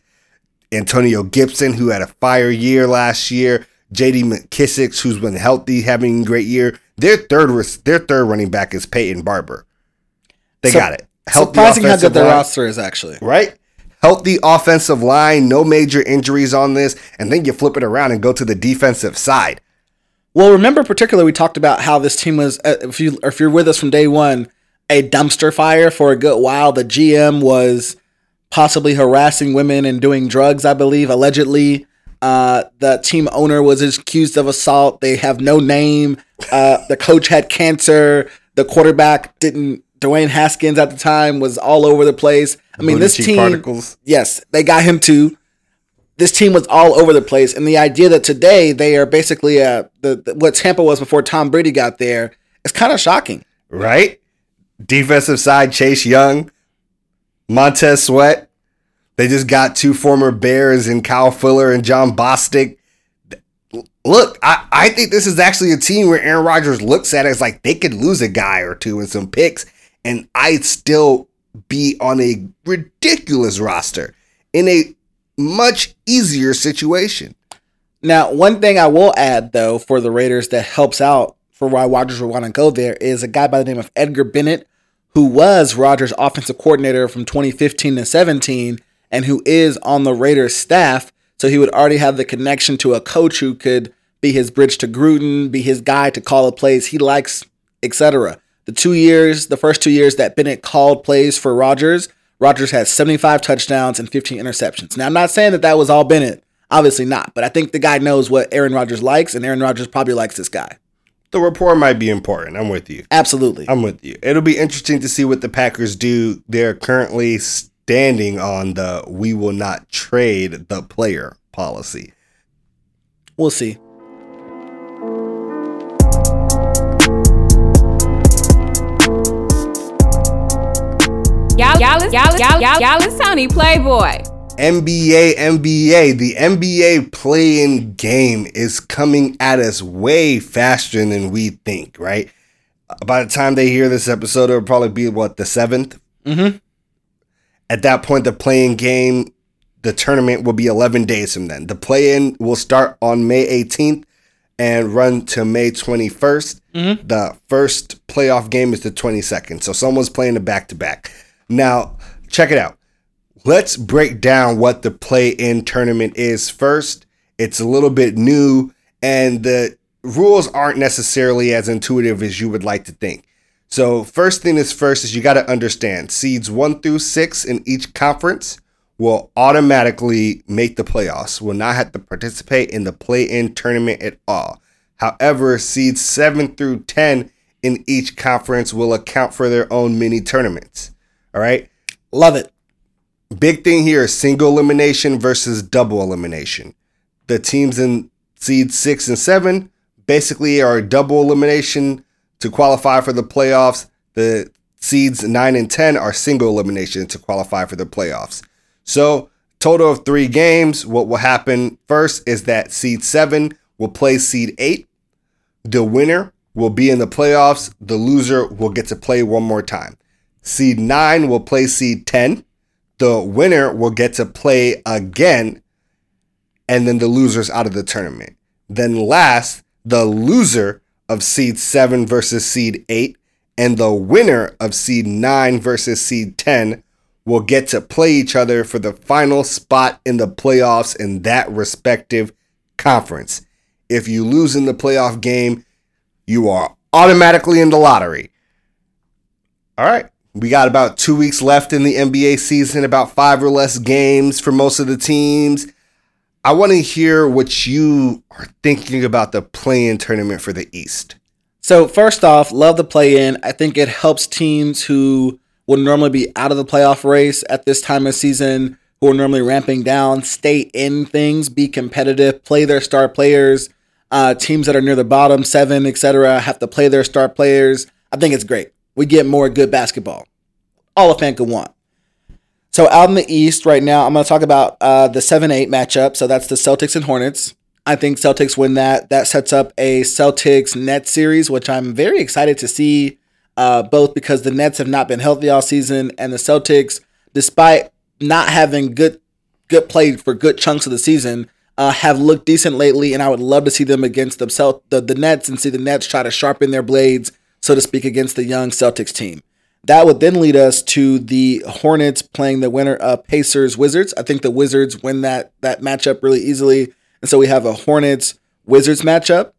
Antonio Gibson, who had a fire year last year. JD McKissic, who's been healthy, having a great year. Their third their third running back is Peyton Barber. They So- got it. Healthy Surprising how offensive good their line, roster is actually. right? Healthy offensive line, no major injuries on this, and then you flip it around and go to the defensive side. Well, remember particularly we talked about how this team was. Uh, if you if you're with us from day one, a dumpster fire for a good while. The GM was possibly harassing women and doing drugs. I believe allegedly. Uh, the team owner was accused of assault. They have no name. Uh, the coach had cancer. The quarterback didn't. Dwayne Haskins at the time was all over the place. I mean, this team. particles. Yes, they got him too. This team was all over the place, and the idea that today they are basically uh, the, the what Tampa was before Tom Brady got there is kind of shocking. right? Defensive side, Chase Young, Montez Sweat. They just got two former Bears and Kyle Fuller and Jon Bostic. Look, I, I think this is actually a team where Aaron Rodgers looks at it as like they could lose a guy or two and some picks, and I'd still be on a ridiculous roster in a much easier situation. Now, one thing I will add though for the Raiders that helps out for why Rodgers would want to go there is a guy by the name of Edgar Bennett, who was Rodgers' offensive coordinator from 2015 to 17, and who is on the Raiders staff. So he would already have the connection to a coach who could be his bridge to Gruden, be his guy to call the plays he likes, etc. The two years, the first two years that Bennett called plays for Rodgers, Rodgers had 75 touchdowns and 15 interceptions. Now, I'm not saying that that was all Bennett. Obviously not. But I think the guy knows what Aaron Rodgers likes, and Aaron Rodgers probably likes this guy. The rapport might be important. I'm with you. Absolutely. I'm with you. It'll be interesting to see what the Packers do. They're currently standing on the we will not trade the player policy. We'll see. Y'all, y'all, y'all, y'all, y'all, y'all is Tony Playboy. NBA, NBA, the NBA play-in game is coming at us way faster than we think, right? By the time they hear this episode, it'll probably be what, the 7th? Mhm. At that point, the play-in game, the tournament will be 11 days from then. The play in will start on May 18th and run to May 21st. The first playoff game is the 22nd. So someone's playing a back to back. Now, check it out. Let's break down what the play in tournament is first. It's a little bit new, and the rules aren't necessarily as intuitive as you would like to think. So, first thing is first is you got to understand seeds one through six in each conference will automatically make the playoffs, will not have to participate in the play in tournament at all. However, seeds seven through 10 in each conference will account for their own mini tournaments. All right. Love it. Big thing here is single elimination versus double elimination. The teams in seed six and seven basically are double elimination to qualify for the playoffs. The seeds nine and 10 are single elimination to qualify for the playoffs. So, total of three games. What will happen first is that seed seven will play seed eight. The winner will be in the playoffs. The loser will get to play one more time. Seed nine will play seed 10 the winner will get to play again, and then the loser's out of the tournament. Then last, the loser of seed seven versus seed eight, and the winner of seed nine versus seed 10 will get to play each other for the final spot in the playoffs in that respective conference. If you lose in the playoff game, you are automatically in the lottery. All right. We got about two weeks left in the NBA season, about five or less games for most of the teams. I want to hear what you are thinking about the play-in tournament for the East. So first off, love the play in. I think it helps teams who would normally be out of the playoff race at this time of season, who are normally ramping down, stay in things, be competitive, play their star players. Uh, teams that are near the bottom, seven, etc., have to play their star players. I think it's great. We get more good basketball. All a fan could want. So out in the East right now, I'm going to talk about uh, the seven eight matchup. So that's the Celtics and Hornets. I think Celtics win that. That sets up a Celtics Nets series, which I'm very excited to see. Uh, both because the Nets have not been healthy all season, and the Celtics, despite not having good good play for good chunks of the season, uh, have looked decent lately. And I would love to see them against the, Celt- the the Nets and see the Nets try to sharpen their blades, so to speak, against the young Celtics team. That would then lead us to the Hornets playing the winner of Pacers Wizards. I think the Wizards win that that matchup really easily, and so we have a Hornets Wizards matchup.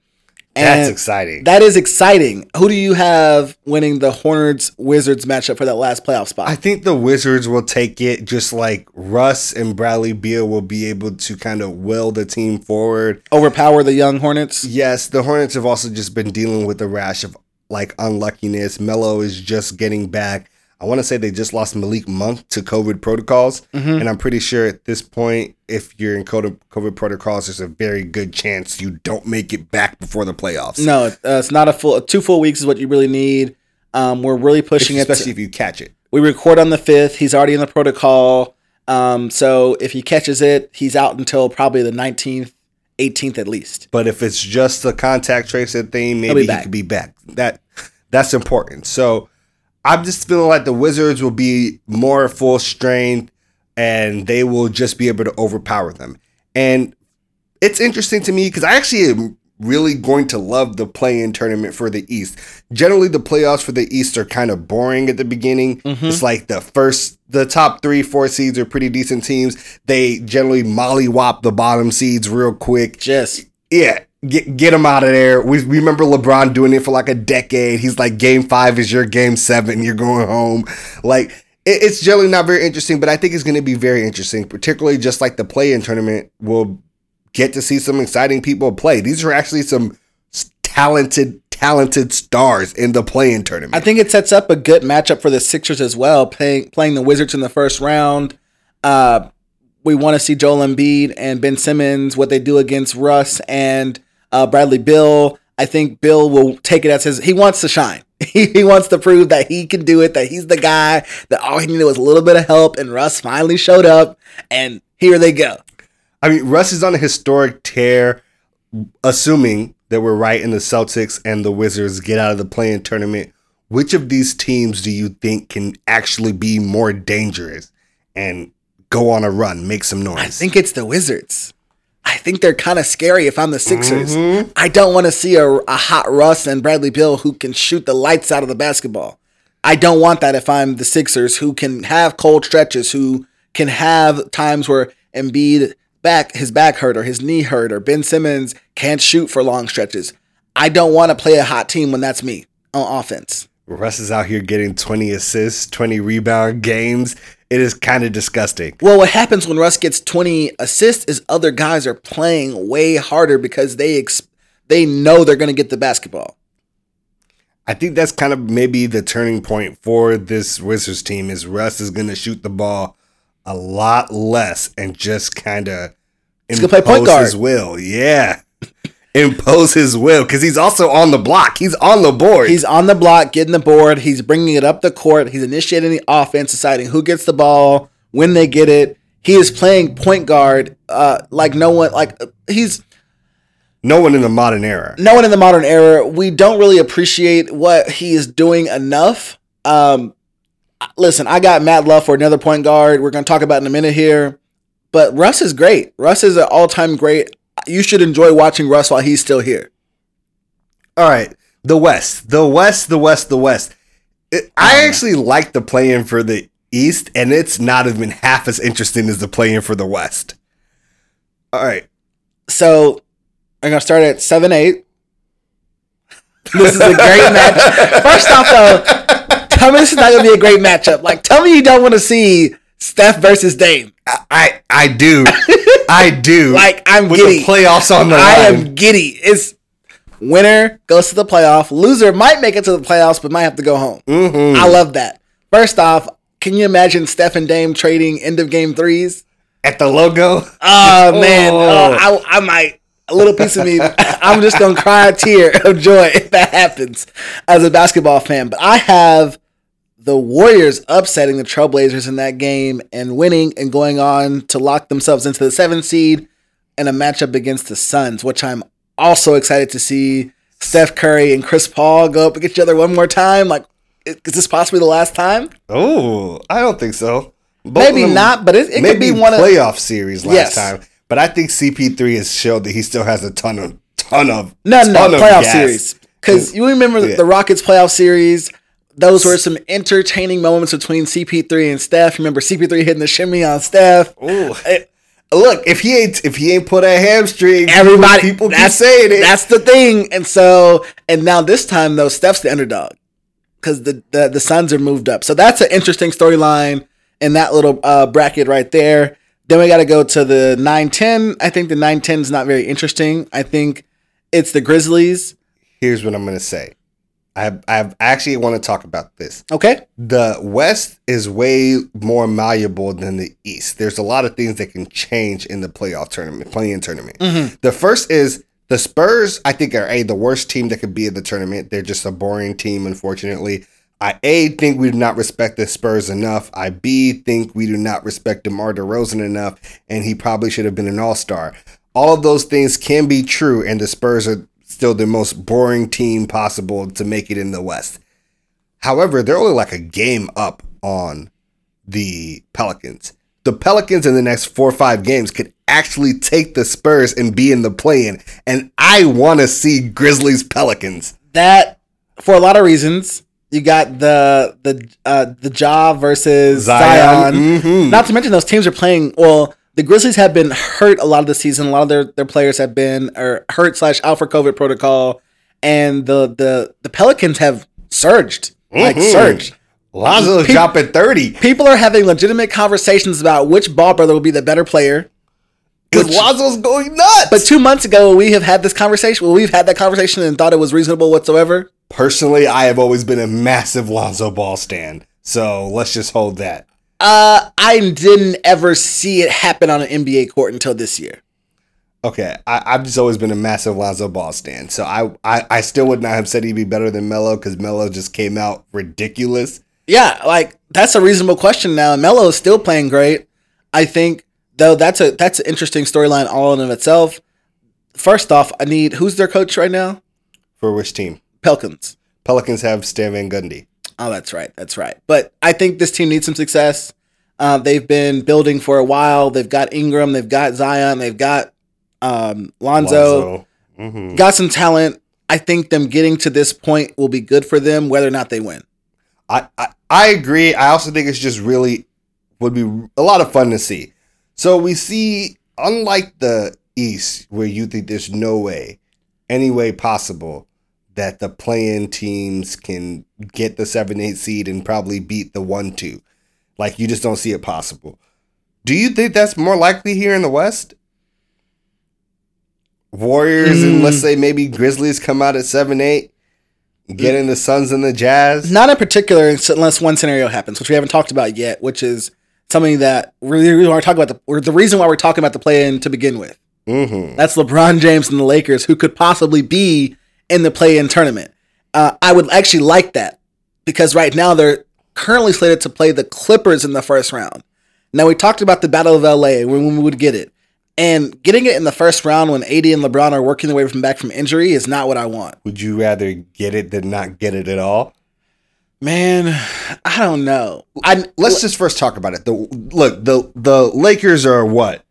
That's exciting. That is exciting. Who do you have winning the Hornets Wizards matchup for that last playoff spot? I think the Wizards will take it just like Russ and Bradley Beal will be able to kind of will the team forward. Overpower the young Hornets. Yes, the Hornets have also just been dealing with a rash of like unluckiness. Melo is just getting back. I want to say they just lost Malik Monk to COVID protocols, Mm-hmm. and I'm pretty sure at this point, if you're in COVID protocols, there's a very good chance you don't make it back before the playoffs. No, uh, it's not a full. Two full weeks is what you really need. Um, we're really pushing it. especially if you catch it. we record on the fifth. He's already in the protocol. Um, so if he catches it, he's out until probably the nineteenth, eighteenth at least. But if it's just the contact tracing thing, maybe he back. could be back. That that's important. So I'm just feeling like the Wizards will be more full strength and they will just be able to overpower them. And it's interesting to me because I actually am really going to love the play-in tournament for the East. Generally, the playoffs for the East are kind of boring at the beginning. Mm-hmm. It's like the first, the top three, four seeds are pretty decent teams. They generally mollywop the bottom seeds real quick. Just Yeah, get get him out of there. We, we remember LeBron doing it for like a decade. He's like, Game Five is your Game Seven. You're going home. Like it, it's generally not very interesting, but I think it's going to be very interesting. Particularly just like the play-in tournament, we'll get to see some exciting people play. These are actually some talented, talented stars in the play-in tournament. I think it sets up a good matchup for the Sixers as well, playing playing the Wizards in the first round. Uh, we want to see Joel Embiid and Ben Simmons what they do against Russ and uh, Bradley Beal. I think Beal will take it as his. He wants to shine. He, he wants to prove that he can do it. That he's the guy. That all he needed was a little bit of help, and Russ finally showed up. And here they go. I mean, Russ is on a historic tear, assuming that we're right and the Celtics and the Wizards get out of the play-in tournament. Which of these teams do you think can actually be more dangerous and go on a run, make some noise? I think it's the Wizards. I think they're kind of scary if I'm the Sixers. Mm-hmm. I don't want to see a, a hot Russ and Bradley Beal who can shoot the lights out of the basketball. I don't want that if I'm the Sixers who can have cold stretches, who can have times where Embiid back his back hurt or his knee hurt or Ben Simmons can't shoot for long stretches. I don't want to play a hot team when that's me on offense. Russ is out here getting 20 assists, 20 rebound games. It is kind of disgusting. Well, what happens when Russ gets 20 assists is other guys are playing way harder because they ex- they know they're going to get the basketball. I think that's kind of maybe the turning point for this Wizards team is Russ is going to shoot the ball a lot less and just kind of He's gonna play point guard. his will. Yeah. impose his will because he's also on the block. He's on the board. He's on the block, getting the board. He's bringing it up the court. He's initiating the offense, deciding who gets the ball, when they get it. He is playing point guard uh, like no one. Like uh, he's no one in the modern era. no one in the modern era. We don't really appreciate what he is doing enough. Um, listen, I got Matt Love for another point guard. We're going to talk about in a minute here. But Russ is great. Russ is an all time great. You should enjoy watching Russ while he's still here. All right, the West, the West, the West, the West. It- I mm. actually like the play-in for the East, and it's not even half as interesting as the play-in for the West. All right, So I'm gonna start at seven eight. This is a great match. First off, though, tell me this is not gonna be a great matchup. Like, tell me you don't want to see Steph versus Dame. I I do, I do. Like, I'm with giddy. the playoffs on the I line. am giddy. It's winner goes to the playoff. Loser might make it to the playoffs, but might have to go home. Mm-hmm. I love that. First off, can you imagine Steph and Dame trading end of game threes? at the logo. Oh man, Oh. oh, I, I might. A little piece of me, I'm just gonna cry a tear of joy if that happens as a basketball fan. But I have the Warriors upsetting the Trailblazers in that game and winning and going on to lock themselves into the seventh seed in a matchup against the Suns, which I'm also excited to see Steph Curry and Chris Paul go up against each other one more time. Like, is this possibly the last time? Oh, I don't think so. Both Maybe them- not, but it, it could be one of playoff series last Yes. time. But I think CP3 has showed that he still has a ton of ton of No, no, ton of playoff gas. series. Because you remember Yeah. the Rockets playoff series. Those were some entertaining moments between CP3 and Steph. Remember CP3 hitting the shimmy on Steph. Ooh. It- Look, if he ain't if he ain't put a hamstring, everybody, people keep that's, saying it. That's the thing. And so, and now this time though, Steph's the underdog because the, the the Suns are moved up. So that's an interesting storyline in that little uh, bracket right there. Then we got to go to the 9-10. I think the 9-10 is not very interesting. I think it's the Grizzlies. Here's what I'm gonna say. I I actually want to talk about this. Okay. The West is way more malleable than the East. There's a lot of things that can change in the playoff tournament, play-in tournament. Mm-hmm. The first is the Spurs. I think are a the worst team that could be in the tournament. They're just a boring team, unfortunately. I a think we do not respect the Spurs enough. I b think we do not respect DeMar DeRozan enough, and he probably should have been an All Star. All of those things can be true, and the Spurs are still the most boring team possible to make it in the West. However, they're only like a game up on the Pelicans. The Pelicans in the next four or five games could actually take the Spurs and be in the play-in. And I want to see Grizzlies Pelicans. that for a lot of reasons. You got the the uh, the Ja versus Zion. Zion. Mhm. Not to mention those teams are playing. Well, the Grizzlies have been hurt a lot of the season. A lot of their, their players have been or hurt slash out for COVID protocol, and the the the Pelicans have surged like Mhm. surged. Lonzo's Pe- dropping 30. People are having legitimate conversations about which ball brother will be the better player. Because Lonzo's going nuts. But two months ago, we have had this conversation. Well, we've had that conversation and thought it was reasonable whatsoever. personally, I have always been a massive Lonzo Ball stand. So let's just hold that. Uh, I didn't ever see it happen on an NBA court until this year. Okay, I, I've just always been a massive Lonzo Ball stand, So I, I, I still would not have said he'd be better than Melo because Melo just came out ridiculous. Yeah, like that's a reasonable question now. Melo is still playing great. I think though that's a that's an interesting storyline all in of itself. First off, I need who's their coach right now? For which team? Pelicans. Pelicans have Stan Van Gundy. Oh, that's right. That's right. But I think this team needs some success. Uh, they've been building for a while. They've got Ingram. They've got Zion. They've got um, Lonzo. Mhm. Got some talent. I think them getting to this point will be good for them, whether or not they win. I, I I agree. I also think it's just really would be a lot of fun to see. So we see, unlike the East, where you think there's no way, any way possible that the play-in teams can get the seven eight seed and probably beat the one two, like you just don't see it possible. Do you think that's more likely here in the West? Warriors and Mm. let's say maybe Grizzlies come out at seven eight, getting the Suns and the Jazz. Not in particular, unless one scenario happens, which we haven't talked about yet, which is something that we we want to talk about. The, or the reason why we're talking about the play-in to begin with. Mm-hmm. That's LeBron James and the Lakers, who could possibly be in the play-in tournament. Uh, I would actually like that because right now they're currently slated to play the Clippers in the first round. Now we talked about the Battle of LA when when we would get it, and getting it in the first round when AD and LeBron are working their way from back from injury is not what I want. Would you rather get it than not get it at all? Man, I don't know. I Let's just first talk about it. The look, the the Lakers are what?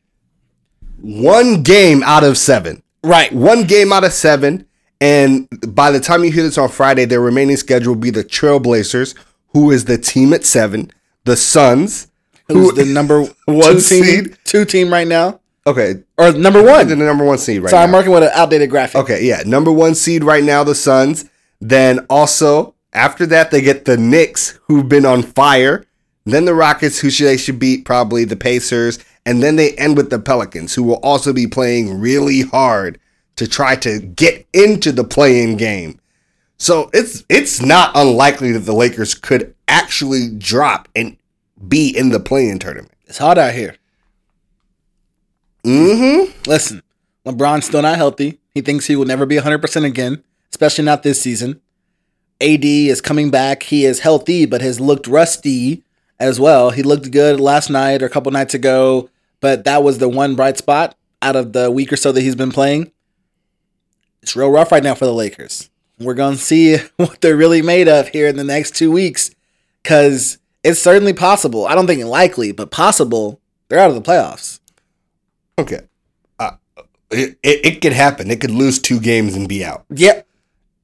One game out of seven. right. One game out of seven. And by the time you hear this on Friday, their remaining schedule will be the Trailblazers, who is the team at seven, the Suns, Who's the number One two team, seed? two team right now, okay, or number one? the number one seed right Sorry, now. I'm working with an outdated graphic. Okay, yeah. Number one seed right now, the Suns. Then also after that, they get the Knicks, who've been on fire. Then the Rockets, who they should beat probably the Pacers, and then they end with the Pelicans, who will also be playing really hard to try to get into the play-in game. So it's it's not unlikely that the Lakers could actually drop and be in the play-in tournament. It's hot out here. Mm-hmm. Listen, LeBron's still not healthy. He thinks he will never be 100% again, especially not this season. AD is coming back. He is healthy, but has looked rusty as well. He looked good last night or a couple nights ago, but that was the one bright spot out of the week or so that he's been playing. It's real rough right now for the Lakers. We're going to see what they're really made of here in the next two weeks because it's certainly possible. I don't think likely, but possible. They're out of the playoffs. Okay. Uh, it, it, it could happen. They could lose two games and be out. Yep.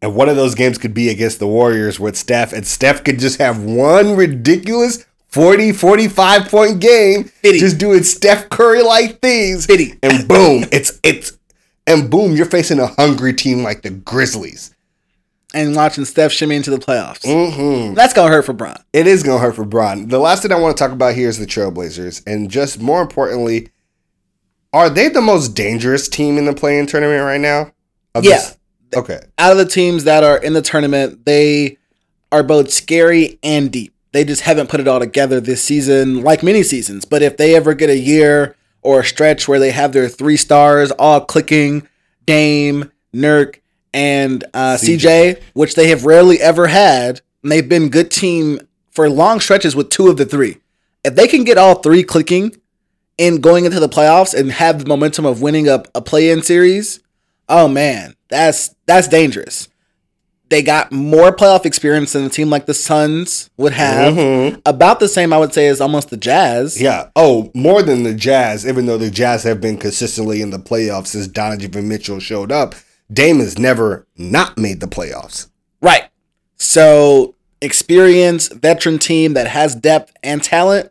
And one of those games could be against the Warriors with Steph, and Steph could just have one ridiculous 40, 45 point game, Fitty. just doing Steph Curry like things. Fitty. And boom, it's, it's, and boom, you're facing a hungry team like the Grizzlies. and watching Steph shimmy into the playoffs. hmm That's gonna hurt for Bron. It is going to hurt for Bron. The last thing I want to talk about here is the Trailblazers. And just more importantly, are they the most dangerous team in the play-in tournament right now? Of Yeah. this- Okay. Out of the teams that are in the tournament, they are both scary and deep. They just haven't put it all together this season, like many seasons. But if they ever get a year or a stretch where they have their three stars all clicking, Dame, Nurk, and uh, CJ. CJ, which they have rarely ever had, and they've been good team for long stretches with two of the three. If they can get all three clicking and going into the playoffs and have the momentum of winning a, a play-in series, oh man, that's that's dangerous. They got more playoff experience than a team like the Suns would have. Mhm. About the same, I would say, as almost the Jazz. Yeah. Oh, more than the Jazz, even though the Jazz have been consistently in the playoffs since Donovan Mitchell showed up, Dame has never not made the playoffs. Right. So, experience, veteran team that has depth and talent.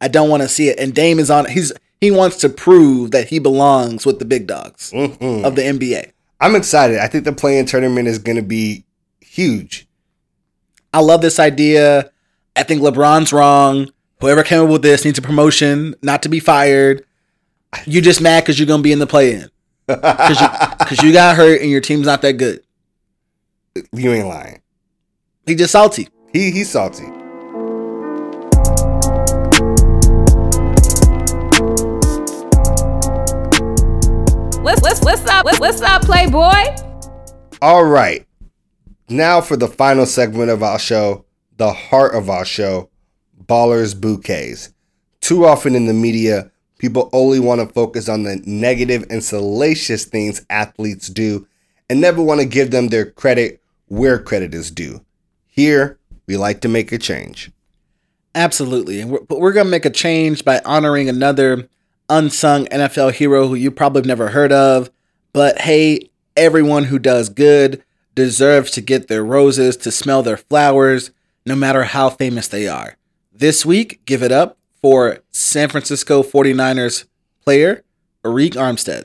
I don't want to see it. And Dame is on. He's he wants to prove that he belongs with the big dogs Mhm. of the NBA. I'm excited. I think the play-in tournament is going to be huge. I love this idea. I think LeBron's wrong. Whoever came up with this needs a promotion, not to be fired. You just mad because you're gonna be in the play-in because you, you got hurt and your team's not that good. You ain't lying. He just salty. He he's salty. What's what's what's up? What's, what's up, Playboy? All right. Now for the final segment of our show, the heart of our show, Ballers Bouquets. Too often in the media, people only want to focus on the negative and salacious things athletes do and never want to give them their credit where credit is due. Here, we like to make a change. Absolutely. And we're, but we're going to make a change by honoring another unsung NFL hero who you probably have never heard of. But hey, everyone who does good deserves to get their roses, to smell their flowers, no matter how famous they are. This week, give it up for San Francisco 49ers player Arik Armstead.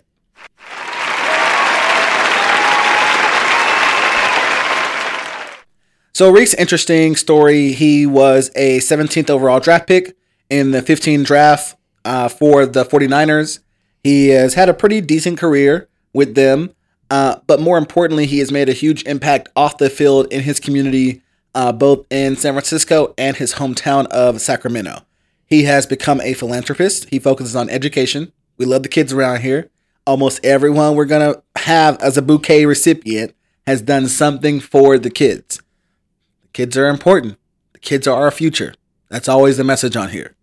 So Reek's interesting story. He was a 17th overall draft pick in the 15 draft uh, for the 49ers. He has had a pretty decent career with them, uh, but more importantly, he has made a huge impact off the field in his community, uh, both in San Francisco and his hometown of Sacramento. He has become a philanthropist. He focuses on education. We love the kids around here. Almost everyone we're going to have as a bouquet recipient has done something for the kids. The kids are important. The kids are our future. That's always the message on here.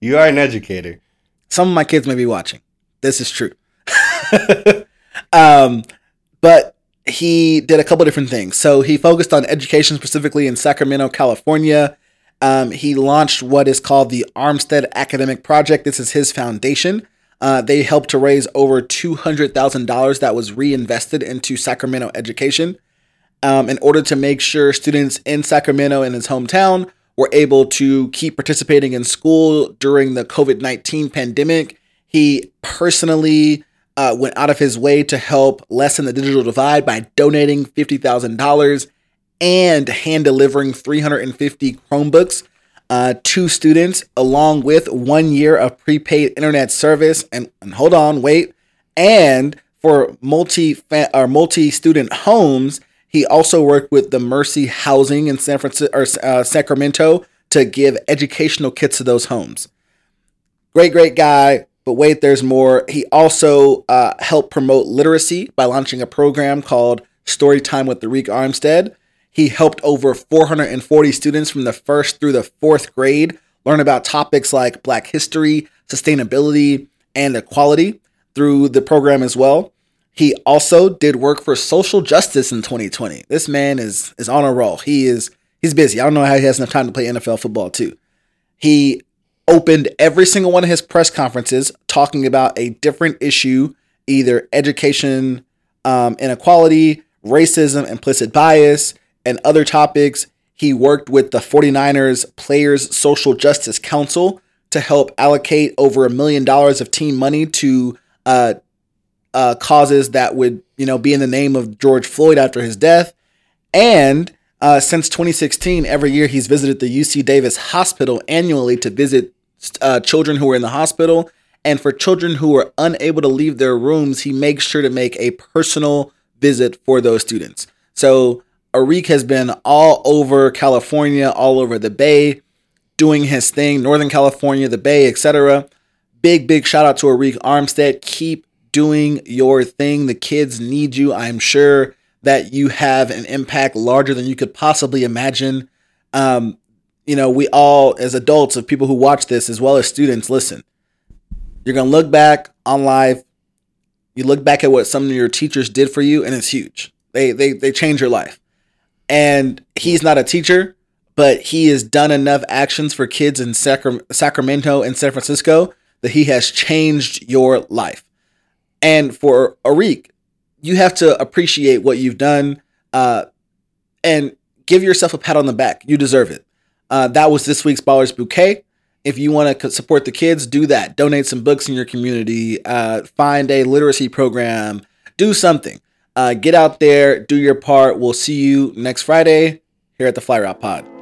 You are an educator. Some of my kids may be watching. This is true. um, but he did a couple different things. So he focused on education specifically in Sacramento, California. Um, he launched what is called the Armstead Academic Project. This is his foundation. Uh, they helped to raise over $200,000 that was reinvested into Sacramento education um, in order to make sure students in Sacramento and his hometown were able to keep participating in school during the COVID 19 pandemic. He personally uh, went out of his way to help lessen the digital divide by donating $50,000 and hand delivering 350 Chromebooks uh, to students, along with one year of prepaid internet service. And, and hold on, wait. And for multi or multi student homes, he also worked with the Mercy Housing in San Francisco or uh, Sacramento to give educational kits to those homes. Great, great guy. But wait, there's more. He also uh, helped promote literacy by launching a program called Storytime with Arik Armstead. He helped over 440 students from the first through the fourth grade learn about topics like Black history, sustainability, and equality through the program as well. He also did work for social justice in 2020. This man is is on a roll. He is he's busy. I don't know how he has enough time to play NFL football too. He opened every single one of his press conferences talking about a different issue, either education um, inequality, racism, implicit bias, and other topics. He worked with the 49ers Players Social Justice Council to help allocate over a million dollars of team money to uh, uh, causes that would, you know, be in the name of George Floyd after his death. And uh, since 2016, every year he's visited the UC Davis Hospital annually to visit uh, children who are in the hospital. And for children who are unable to leave their rooms, he makes sure to make a personal visit for those students. So Arik has been all over California, all over the Bay, doing his thing, Northern California, the Bay, etc. Big, big shout out to Arik Armstead. Keep doing your thing. The kids need you. I'm sure that you have an impact larger than you could possibly imagine. Um, you know, we all, as adults, of people who watch this, as well as students, listen. You're gonna look back on life. You look back at what some of your teachers did for you, and it's huge. They they they change your life. And he's not a teacher, but he has done enough actions for kids in Sacra- Sacramento and San Francisco that he has changed your life. And for Arik, you have to appreciate what you've done uh, and give yourself a pat on the back. You deserve it. Uh, that was this week's Ballers Bouquet. If you want to support the kids, do that. Donate some books in your community. Uh, find a literacy program. Do something. Uh, get out there. Do your part. We'll see you next Friday here at the Fly Route Pod.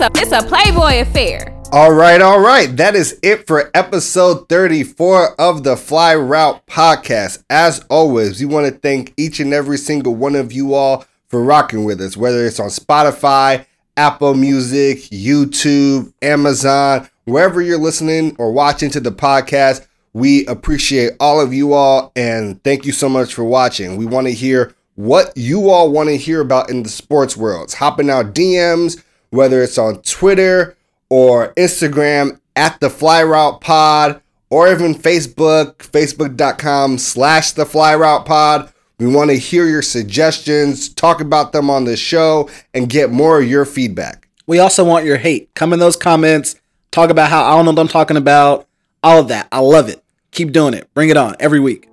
This a this a Playboy affair. All right, all right. That is it for episode 34 of the Fly Route podcast. As always, we want to thank each and every single one of you all for rocking with us, whether it's on Spotify, Apple Music, YouTube, Amazon, wherever you're listening or watching to the podcast. We appreciate all of you all and thank you so much for watching. We want to hear what you all want to hear about in the sports worlds. Hopping out DMs, whether it's on Twitter or Instagram at the Fly Route Pod or even Facebook, facebook.com slash the Fly Route Pod. We want to hear your suggestions, talk about them on the show, and get more of your feedback. We also want your hate. Come in those comments. Talk about how I don't know what I'm talking about. All of that. I love it. Keep doing it. Bring it on every week.